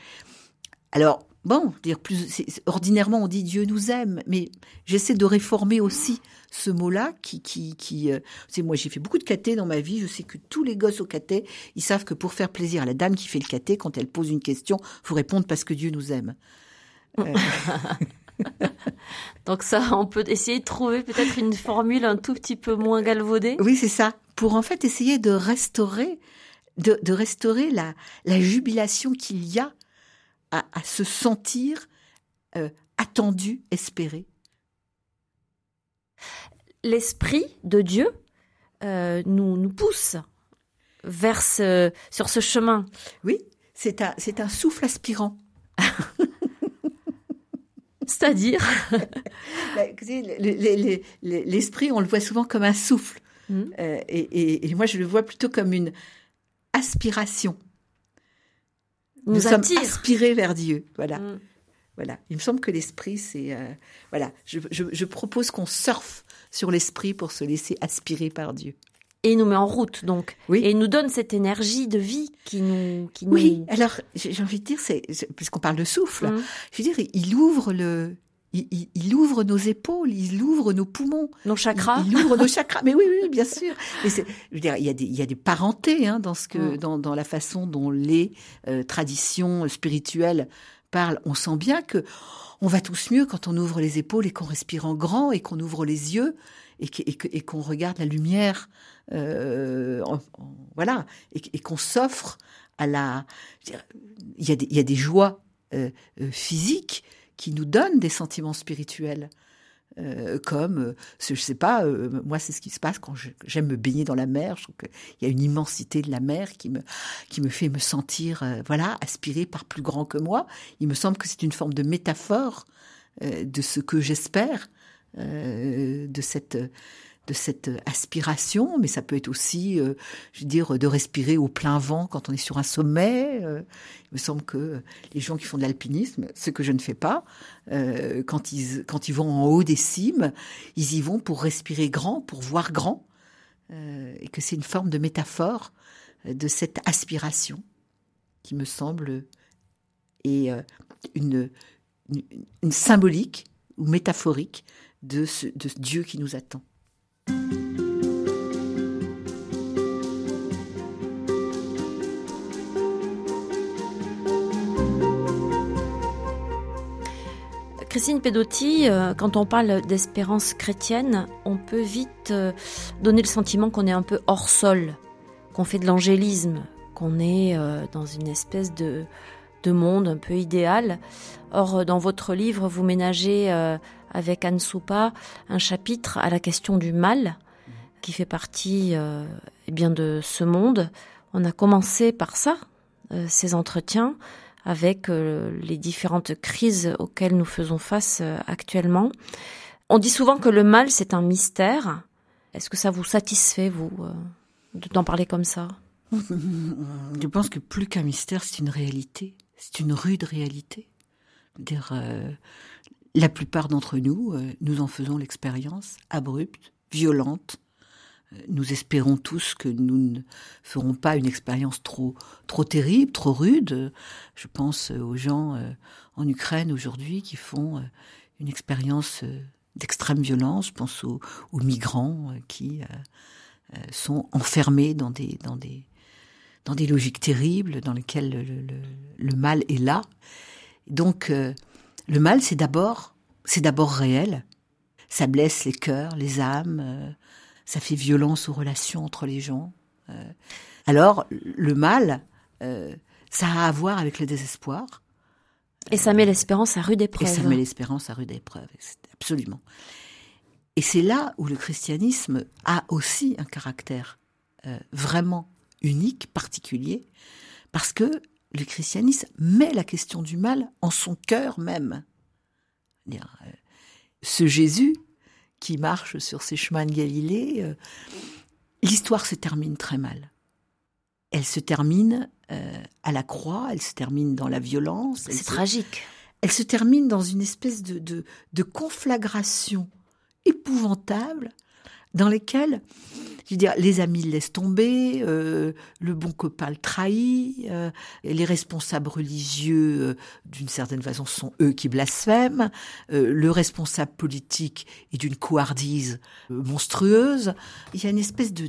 alors, bon, dire plus, ordinairement on dit Dieu nous aime, mais j'essaie de réformer aussi ce mot-là qui, qui, qui euh, c'est moi j'ai fait beaucoup de caté dans ma vie, je sais que tous les gosses au caté, ils savent que pour faire plaisir à la dame qui fait le caté, quand elle pose une question, faut répondre parce que Dieu nous aime. Euh. Donc ça, on peut essayer de trouver peut-être une formule un tout petit peu moins galvaudée? Oui, c'est ça pour en fait essayer de restaurer, de, restaurer la, la jubilation qu'il y a à, se sentir euh, attendu, espéré. L'esprit de Dieu euh, nous, nous pousse vers sur ce chemin. Oui, c'est un, c'est un souffle aspirant. C'est-à-dire? Bah, L'esprit, on le voit souvent comme un souffle. Mmh. Euh, et, moi, je le vois plutôt comme une aspiration. Nous, sommes aspirés vers Dieu. Voilà. Mmh. Voilà. Il me semble que l'esprit, c'est. Euh, voilà. Je, propose qu'on surfe sur l'esprit pour se laisser aspirer par Dieu. Et il nous met en route, donc. Oui. Et il nous donne cette énergie de vie qui nous. Qui oui, alors, j'ai envie de dire, c'est, puisqu'on parle de souffle, mmh. je veux dire, il ouvre le, il, ouvre nos épaules, il ouvre nos poumons, nos chakras. Il, ouvre nos chakras. Mais oui, oui, bien sûr. Mais je veux dire, il y a des, il y a des parentés hein, dans ce que, mm. dans, dans la façon dont les euh, traditions spirituelles parlent. On sent bien que on va tous mieux quand on ouvre les épaules et qu'on respire en grand et qu'on ouvre les yeux et qu'on regarde la lumière, euh, voilà, et, qu'on s'offre à la. Il y a des, il y a des joies euh, physiques qui nous donne des sentiments spirituels. Euh, comme, euh, je sais pas, euh, moi c'est ce qui se passe quand j'aime me baigner dans la mer. Je y a une immensité de la mer qui me qui me fait me sentir, voilà, aspiré par plus grand que moi. Il me semble que c'est une forme de métaphore de ce que j'espère, de cette de cette aspiration, mais ça peut être aussi, euh, je veux dire, de respirer au plein vent quand on est sur un sommet. Euh, il me semble que les gens qui font de l'alpinisme, ce que je ne fais pas, euh, quand ils quand ils vont en haut des cimes, ils y vont pour respirer grand, pour voir grand, et que c'est une forme de métaphore de cette aspiration qui me semble est une, une, symbolique ou métaphorique de ce, de Dieu qui nous attend. Christine Pedotti, euh, quand on parle d'espérance chrétienne, on peut vite euh, donner le sentiment qu'on est un peu hors sol, qu'on fait de l'angélisme, qu'on est euh, dans une espèce de, de monde un peu idéal. Or, dans votre livre, vous ménagez avec Anne Soupa un chapitre à la question du mal, qui fait partie eh bien de ce monde. On a commencé par ça, ces entretiens, avec euh, les différentes crises auxquelles nous faisons face euh, actuellement. On dit souvent que le mal, c'est un mystère. Est-ce que ça vous satisfait, vous, euh, d'en parler comme ça? Je pense que plus qu'un mystère, c'est une réalité. C'est une rude réalité. Dire, la plupart d'entre nous, nous en faisons l'expérience abrupte, violente, nous espérons tous que nous ne ferons pas une expérience trop trop terrible, trop rude. Je pense aux gens euh, en Ukraine aujourd'hui qui font euh, une expérience euh, d'extrême violence. Je pense aux, migrants qui sont enfermés dans des dans des dans des logiques terribles dans lesquelles le, le mal est là. Donc le mal, c'est d'abord c'est d'abord réel. Ça blesse les cœurs, les âmes ça fait violence aux relations entre les gens. Euh, alors, le mal, euh, ça a à voir avec le désespoir. Et ça met l'espérance à rude épreuve. Et ça met l'espérance à rude épreuve, absolument. Et c'est là où le christianisme a aussi un caractère euh, vraiment unique, particulier, parce que le christianisme met la question du mal en son cœur même. Ce Jésus qui marche sur ces chemins de Galilée, euh, l'histoire se termine très mal. Elle se termine euh, à la croix, elle se termine dans la violence. C'est tragique. Elle se termine dans une espèce de, de, de conflagration épouvantable dans lesquelles je veux dire, les amis laissent tomber, euh, le bon copain le trahit, euh, les responsables religieux, euh, d'une certaine façon, sont eux qui blasphèment, le responsable politique est d'une couardise monstrueuse. Il y a une espèce de,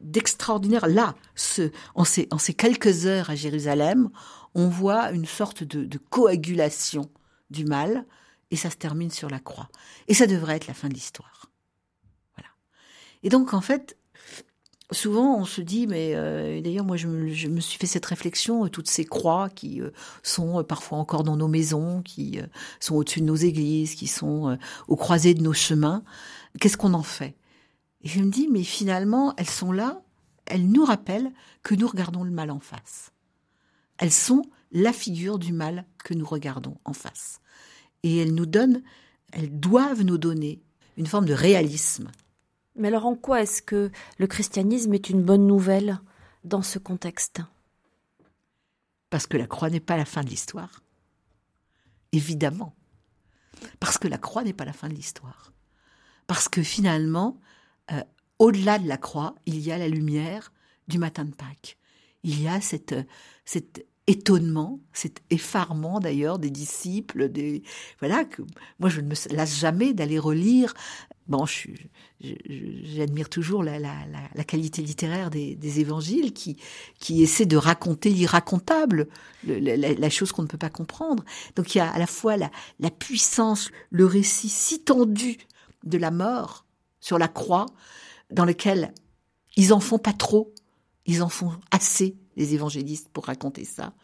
d'extraordinaire. Là, ce, en, ces, en ces quelques heures à Jérusalem, on voit une sorte de, de coagulation du mal, et ça se termine sur la croix. Et ça devrait être la fin de l'histoire. Et donc, en fait, Souvent, on se dit, mais euh, d'ailleurs, moi, je me, suis fait cette réflexion, euh, toutes ces croix qui euh, sont parfois encore dans nos maisons, qui sont au-dessus de nos églises, qui sont aux croisées de nos chemins. Qu'est-ce qu'on en fait? Et je me dis, mais finalement, elles sont là, elles nous rappellent que nous regardons le mal en face. Elles sont la figure du mal que nous regardons en face. Et elles nous donnent, elles doivent nous donner une forme de réalisme mais alors en quoi est-ce que le christianisme est une bonne nouvelle dans ce contexte? Parce que la croix n'est pas la fin de l'histoire. Évidemment. Parce que la croix n'est pas la fin de l'histoire. Parce que finalement, euh, au-delà de la croix, il y a la lumière du matin de Pâques. Il y a cette, cet étonnement, cet effarement d'ailleurs des disciples, des voilà que moi je ne me lasse jamais d'aller relire bon, j'admire toujours la, qualité littéraire des, évangiles qui, qui essaient de raconter l'irracontable, la, chose qu'on ne peut pas comprendre. Donc il y a à la fois la, la puissance, le récit si tendu de la mort sur la croix, dans lequel ils en font pas trop, ils en font assez, les évangélistes, pour raconter ça.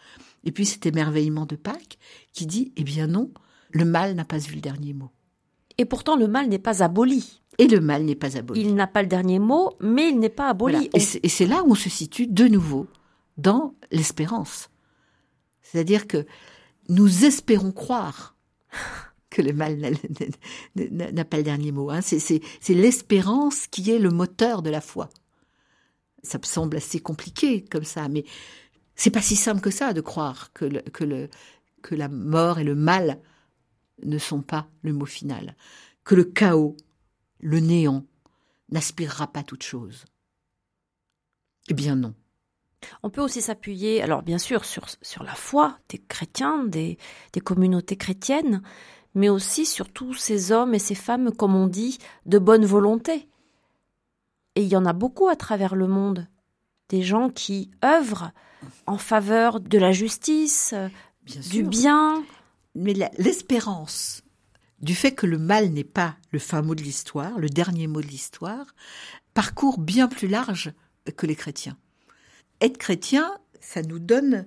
Et puis cet émerveillement de Pâques qui dit, eh bien non, le mal n'a pas eu le dernier mot. Et pourtant, le mal n'est pas aboli. Et le mal n'est pas aboli. Il n'a pas le dernier mot, mais il n'est pas aboli. Et c'est là où on se situe de nouveau dans l'espérance. C'est-à-dire que nous espérons croire que le mal n'a pas le dernier mot. Hein. C'est l'espérance qui est le moteur de la foi. Ça me semble assez compliqué comme ça, mais c'est pas si simple que ça de croire que, que, le, que la mort et le mal ne sont pas le mot final, que le chaos, le néant, n'aspirera pas toute chose. Eh bien non. On peut aussi s'appuyer, alors bien sûr, sur, sur la foi des chrétiens, des, des communautés chrétiennes, mais aussi sur tous ces hommes et ces femmes, comme on dit, de bonne volonté. Et il y en a beaucoup à travers le monde, des gens qui œuvrent en faveur de la justice, du bien. Mais l'espérance du fait que le mal n'est pas le fin mot de l'histoire, le dernier mot de l'histoire, parcourt bien plus large que les chrétiens. Être chrétien, ça nous donne,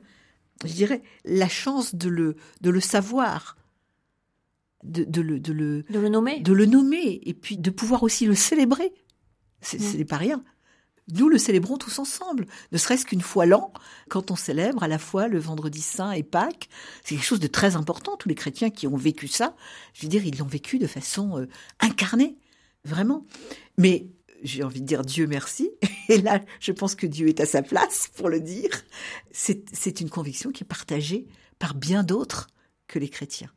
je dirais, la chance de le, de le savoir, de, le, de, le, de le nommer. De le nommer, et puis de pouvoir aussi le célébrer. Ce n'est mm. pas rien. Nous le célébrons tous ensemble, ne serait-ce qu'une fois l'an, quand on célèbre à la fois le vendredi saint et Pâques. C'est quelque chose de très important. Tous les chrétiens qui ont vécu ça, je veux dire, ils l'ont vécu de façon euh, incarnée, vraiment. Mais j'ai envie de dire Dieu merci. Et là, je pense que Dieu est à sa place pour le dire. C'est une conviction qui est partagée par bien d'autres que les chrétiens.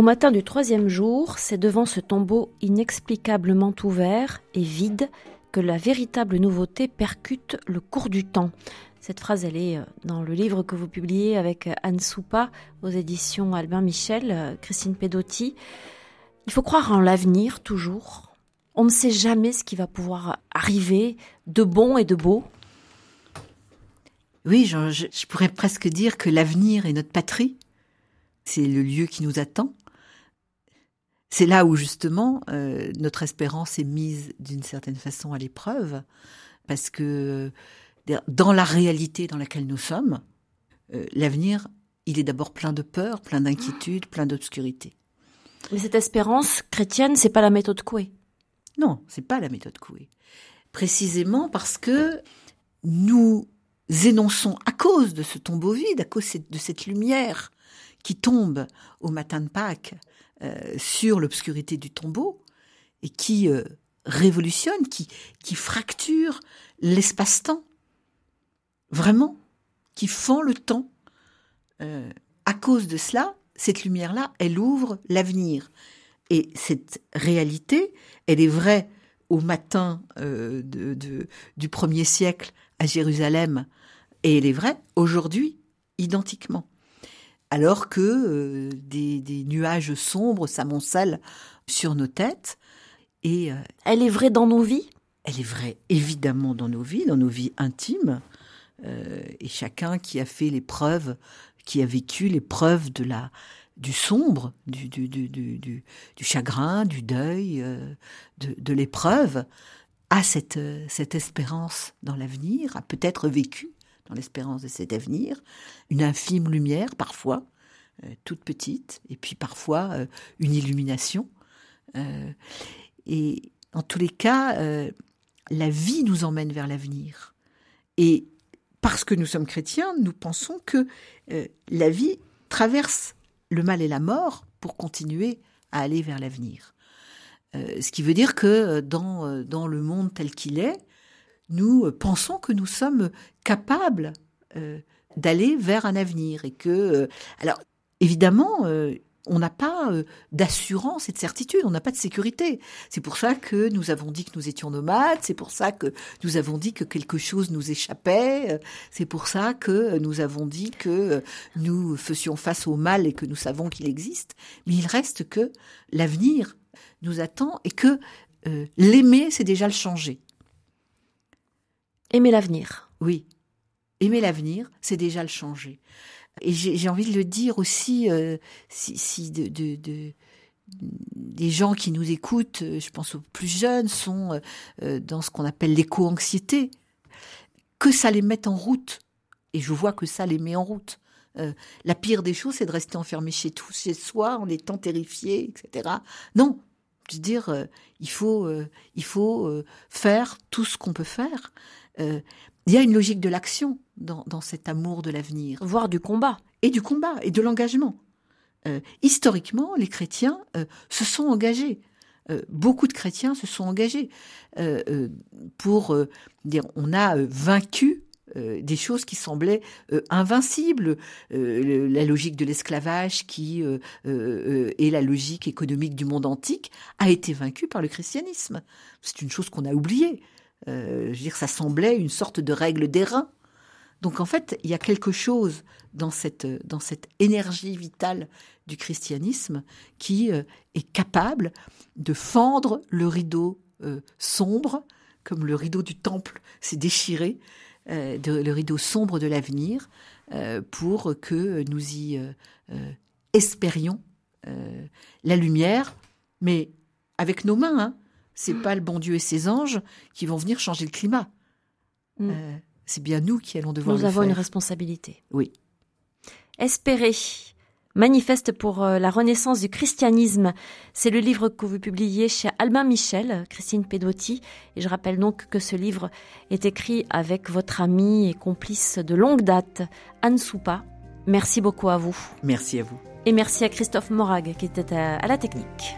Au matin du troisième jour, c'est devant ce tombeau inexplicablement ouvert et vide que la véritable nouveauté percute le cours du temps. Cette phrase, elle est euh, dans le livre que vous publiez avec euh, Anne Soupa aux éditions Albin Michel, euh, Christine Pedotti. Il faut croire en l'avenir toujours. On ne sait jamais ce qui va pouvoir arriver de bon et de beau. Oui, je, je pourrais presque dire que l'avenir est notre patrie. C'est le lieu qui nous attend. C'est là où justement euh, notre espérance est mise d'une certaine façon à l'épreuve, parce que dans la réalité dans laquelle nous sommes, euh, l'avenir, il est d'abord plein de peur, plein d'inquiétude, plein d'obscurité. Mais cette espérance chrétienne, c'est pas la méthode Coué. Non, c'est pas la méthode Coué. Précisément parce que nous énonçons à cause de ce tombeau vide, à cause de cette lumière qui tombe au matin de Pâques, euh, sur l'obscurité du tombeau et qui euh, révolutionne, qui, qui fracture l'espace-temps. Vraiment, qui fend le temps. Euh, à cause de cela, cette lumière-là, elle ouvre l'avenir. Et cette réalité, elle est vraie au matin du premier siècle à Jérusalem, et elle est vraie aujourd'hui, identiquement alors que euh, des, nuages sombres s'amoncellent sur nos têtes. Et euh, elle est vraie dans nos vies? Elle est vraie évidemment dans nos vies, dans nos vies intimes. Euh, et chacun qui a fait l'épreuve, qui a vécu l'épreuve de la du sombre, du, du, du, du, chagrin, du deuil, de, de l'épreuve, a cette, cette espérance dans l'avenir, a peut-être vécu dans l'espérance de cet avenir, une infime lumière parfois, euh, toute petite, et puis parfois euh, une illumination. Euh, et en tous les cas, la vie nous emmène vers l'avenir. Et parce que nous sommes chrétiens, nous pensons que la vie traverse le mal et la mort pour continuer à aller vers l'avenir. ce qui veut dire que dans, dans le monde tel qu'il est, nous pensons que nous sommes capables euh, d'aller vers un avenir et que euh, alors évidemment euh, on n'a pas euh, d'assurance et de certitude, on n'a pas de sécurité. C'est pour ça que nous avons dit que nous étions nomades, c'est pour ça que nous avons dit que quelque chose nous échappait, euh, c'est pour ça que nous avons dit que euh, nous faisions face au mal et que nous savons qu'il existe. Mais il reste que l'avenir nous attend et que l'aimer, c'est déjà le changer. Aimer l'avenir. Oui. Aimer l'avenir, c'est déjà le changer. Et j'ai envie de le dire aussi, euh, si, si de, de, de, des gens qui nous écoutent, euh, je pense aux plus jeunes, sont euh, dans ce qu'on appelle l'éco-anxiété, que ça les mette en route. Et je vois que ça les met en route. la pire des choses, c'est de rester enfermé chez, tout, chez soi en étant terrifié, etc. Non, dire, il faut, il faut faire tout ce qu'on peut faire. Il y a une logique de l'action dans, cet amour de l'avenir. Voire du combat. Et du combat, et de l'engagement. Euh, historiquement, les chrétiens euh, se sont engagés. Euh, beaucoup de chrétiens se sont engagés pour dire on a vaincu des choses qui semblaient invincibles. la logique de l'esclavage, qui est la logique économique du monde antique, a été vaincue par le christianisme. C'est une chose qu'on a oubliée. Euh, je ça semblait une sorte de règle d'airain. Donc en fait, il y a quelque chose dans cette, énergie vitale du christianisme qui euh, est capable de fendre le rideau euh, sombre, comme le rideau du temple s'est déchiré, le rideau sombre de l'avenir, pour que nous y espérions la lumière, mais avec nos mains, hein, c'est pas le bon Dieu et ses anges qui vont venir changer le climat. Mm. Euh, c'est bien nous qui allons devoir nous le avons une responsabilité. Oui. Espérer. Manifeste pour euh, la renaissance du christianisme. C'est le livre que vous publiez chez Albin Michel, Christine Pedotti. Et je rappelle donc que ce livre est écrit avec votre amie et complice de longue date, Anne Soupa. Merci beaucoup à vous. Merci à vous. Et merci à Christophe Morag qui était à la technique.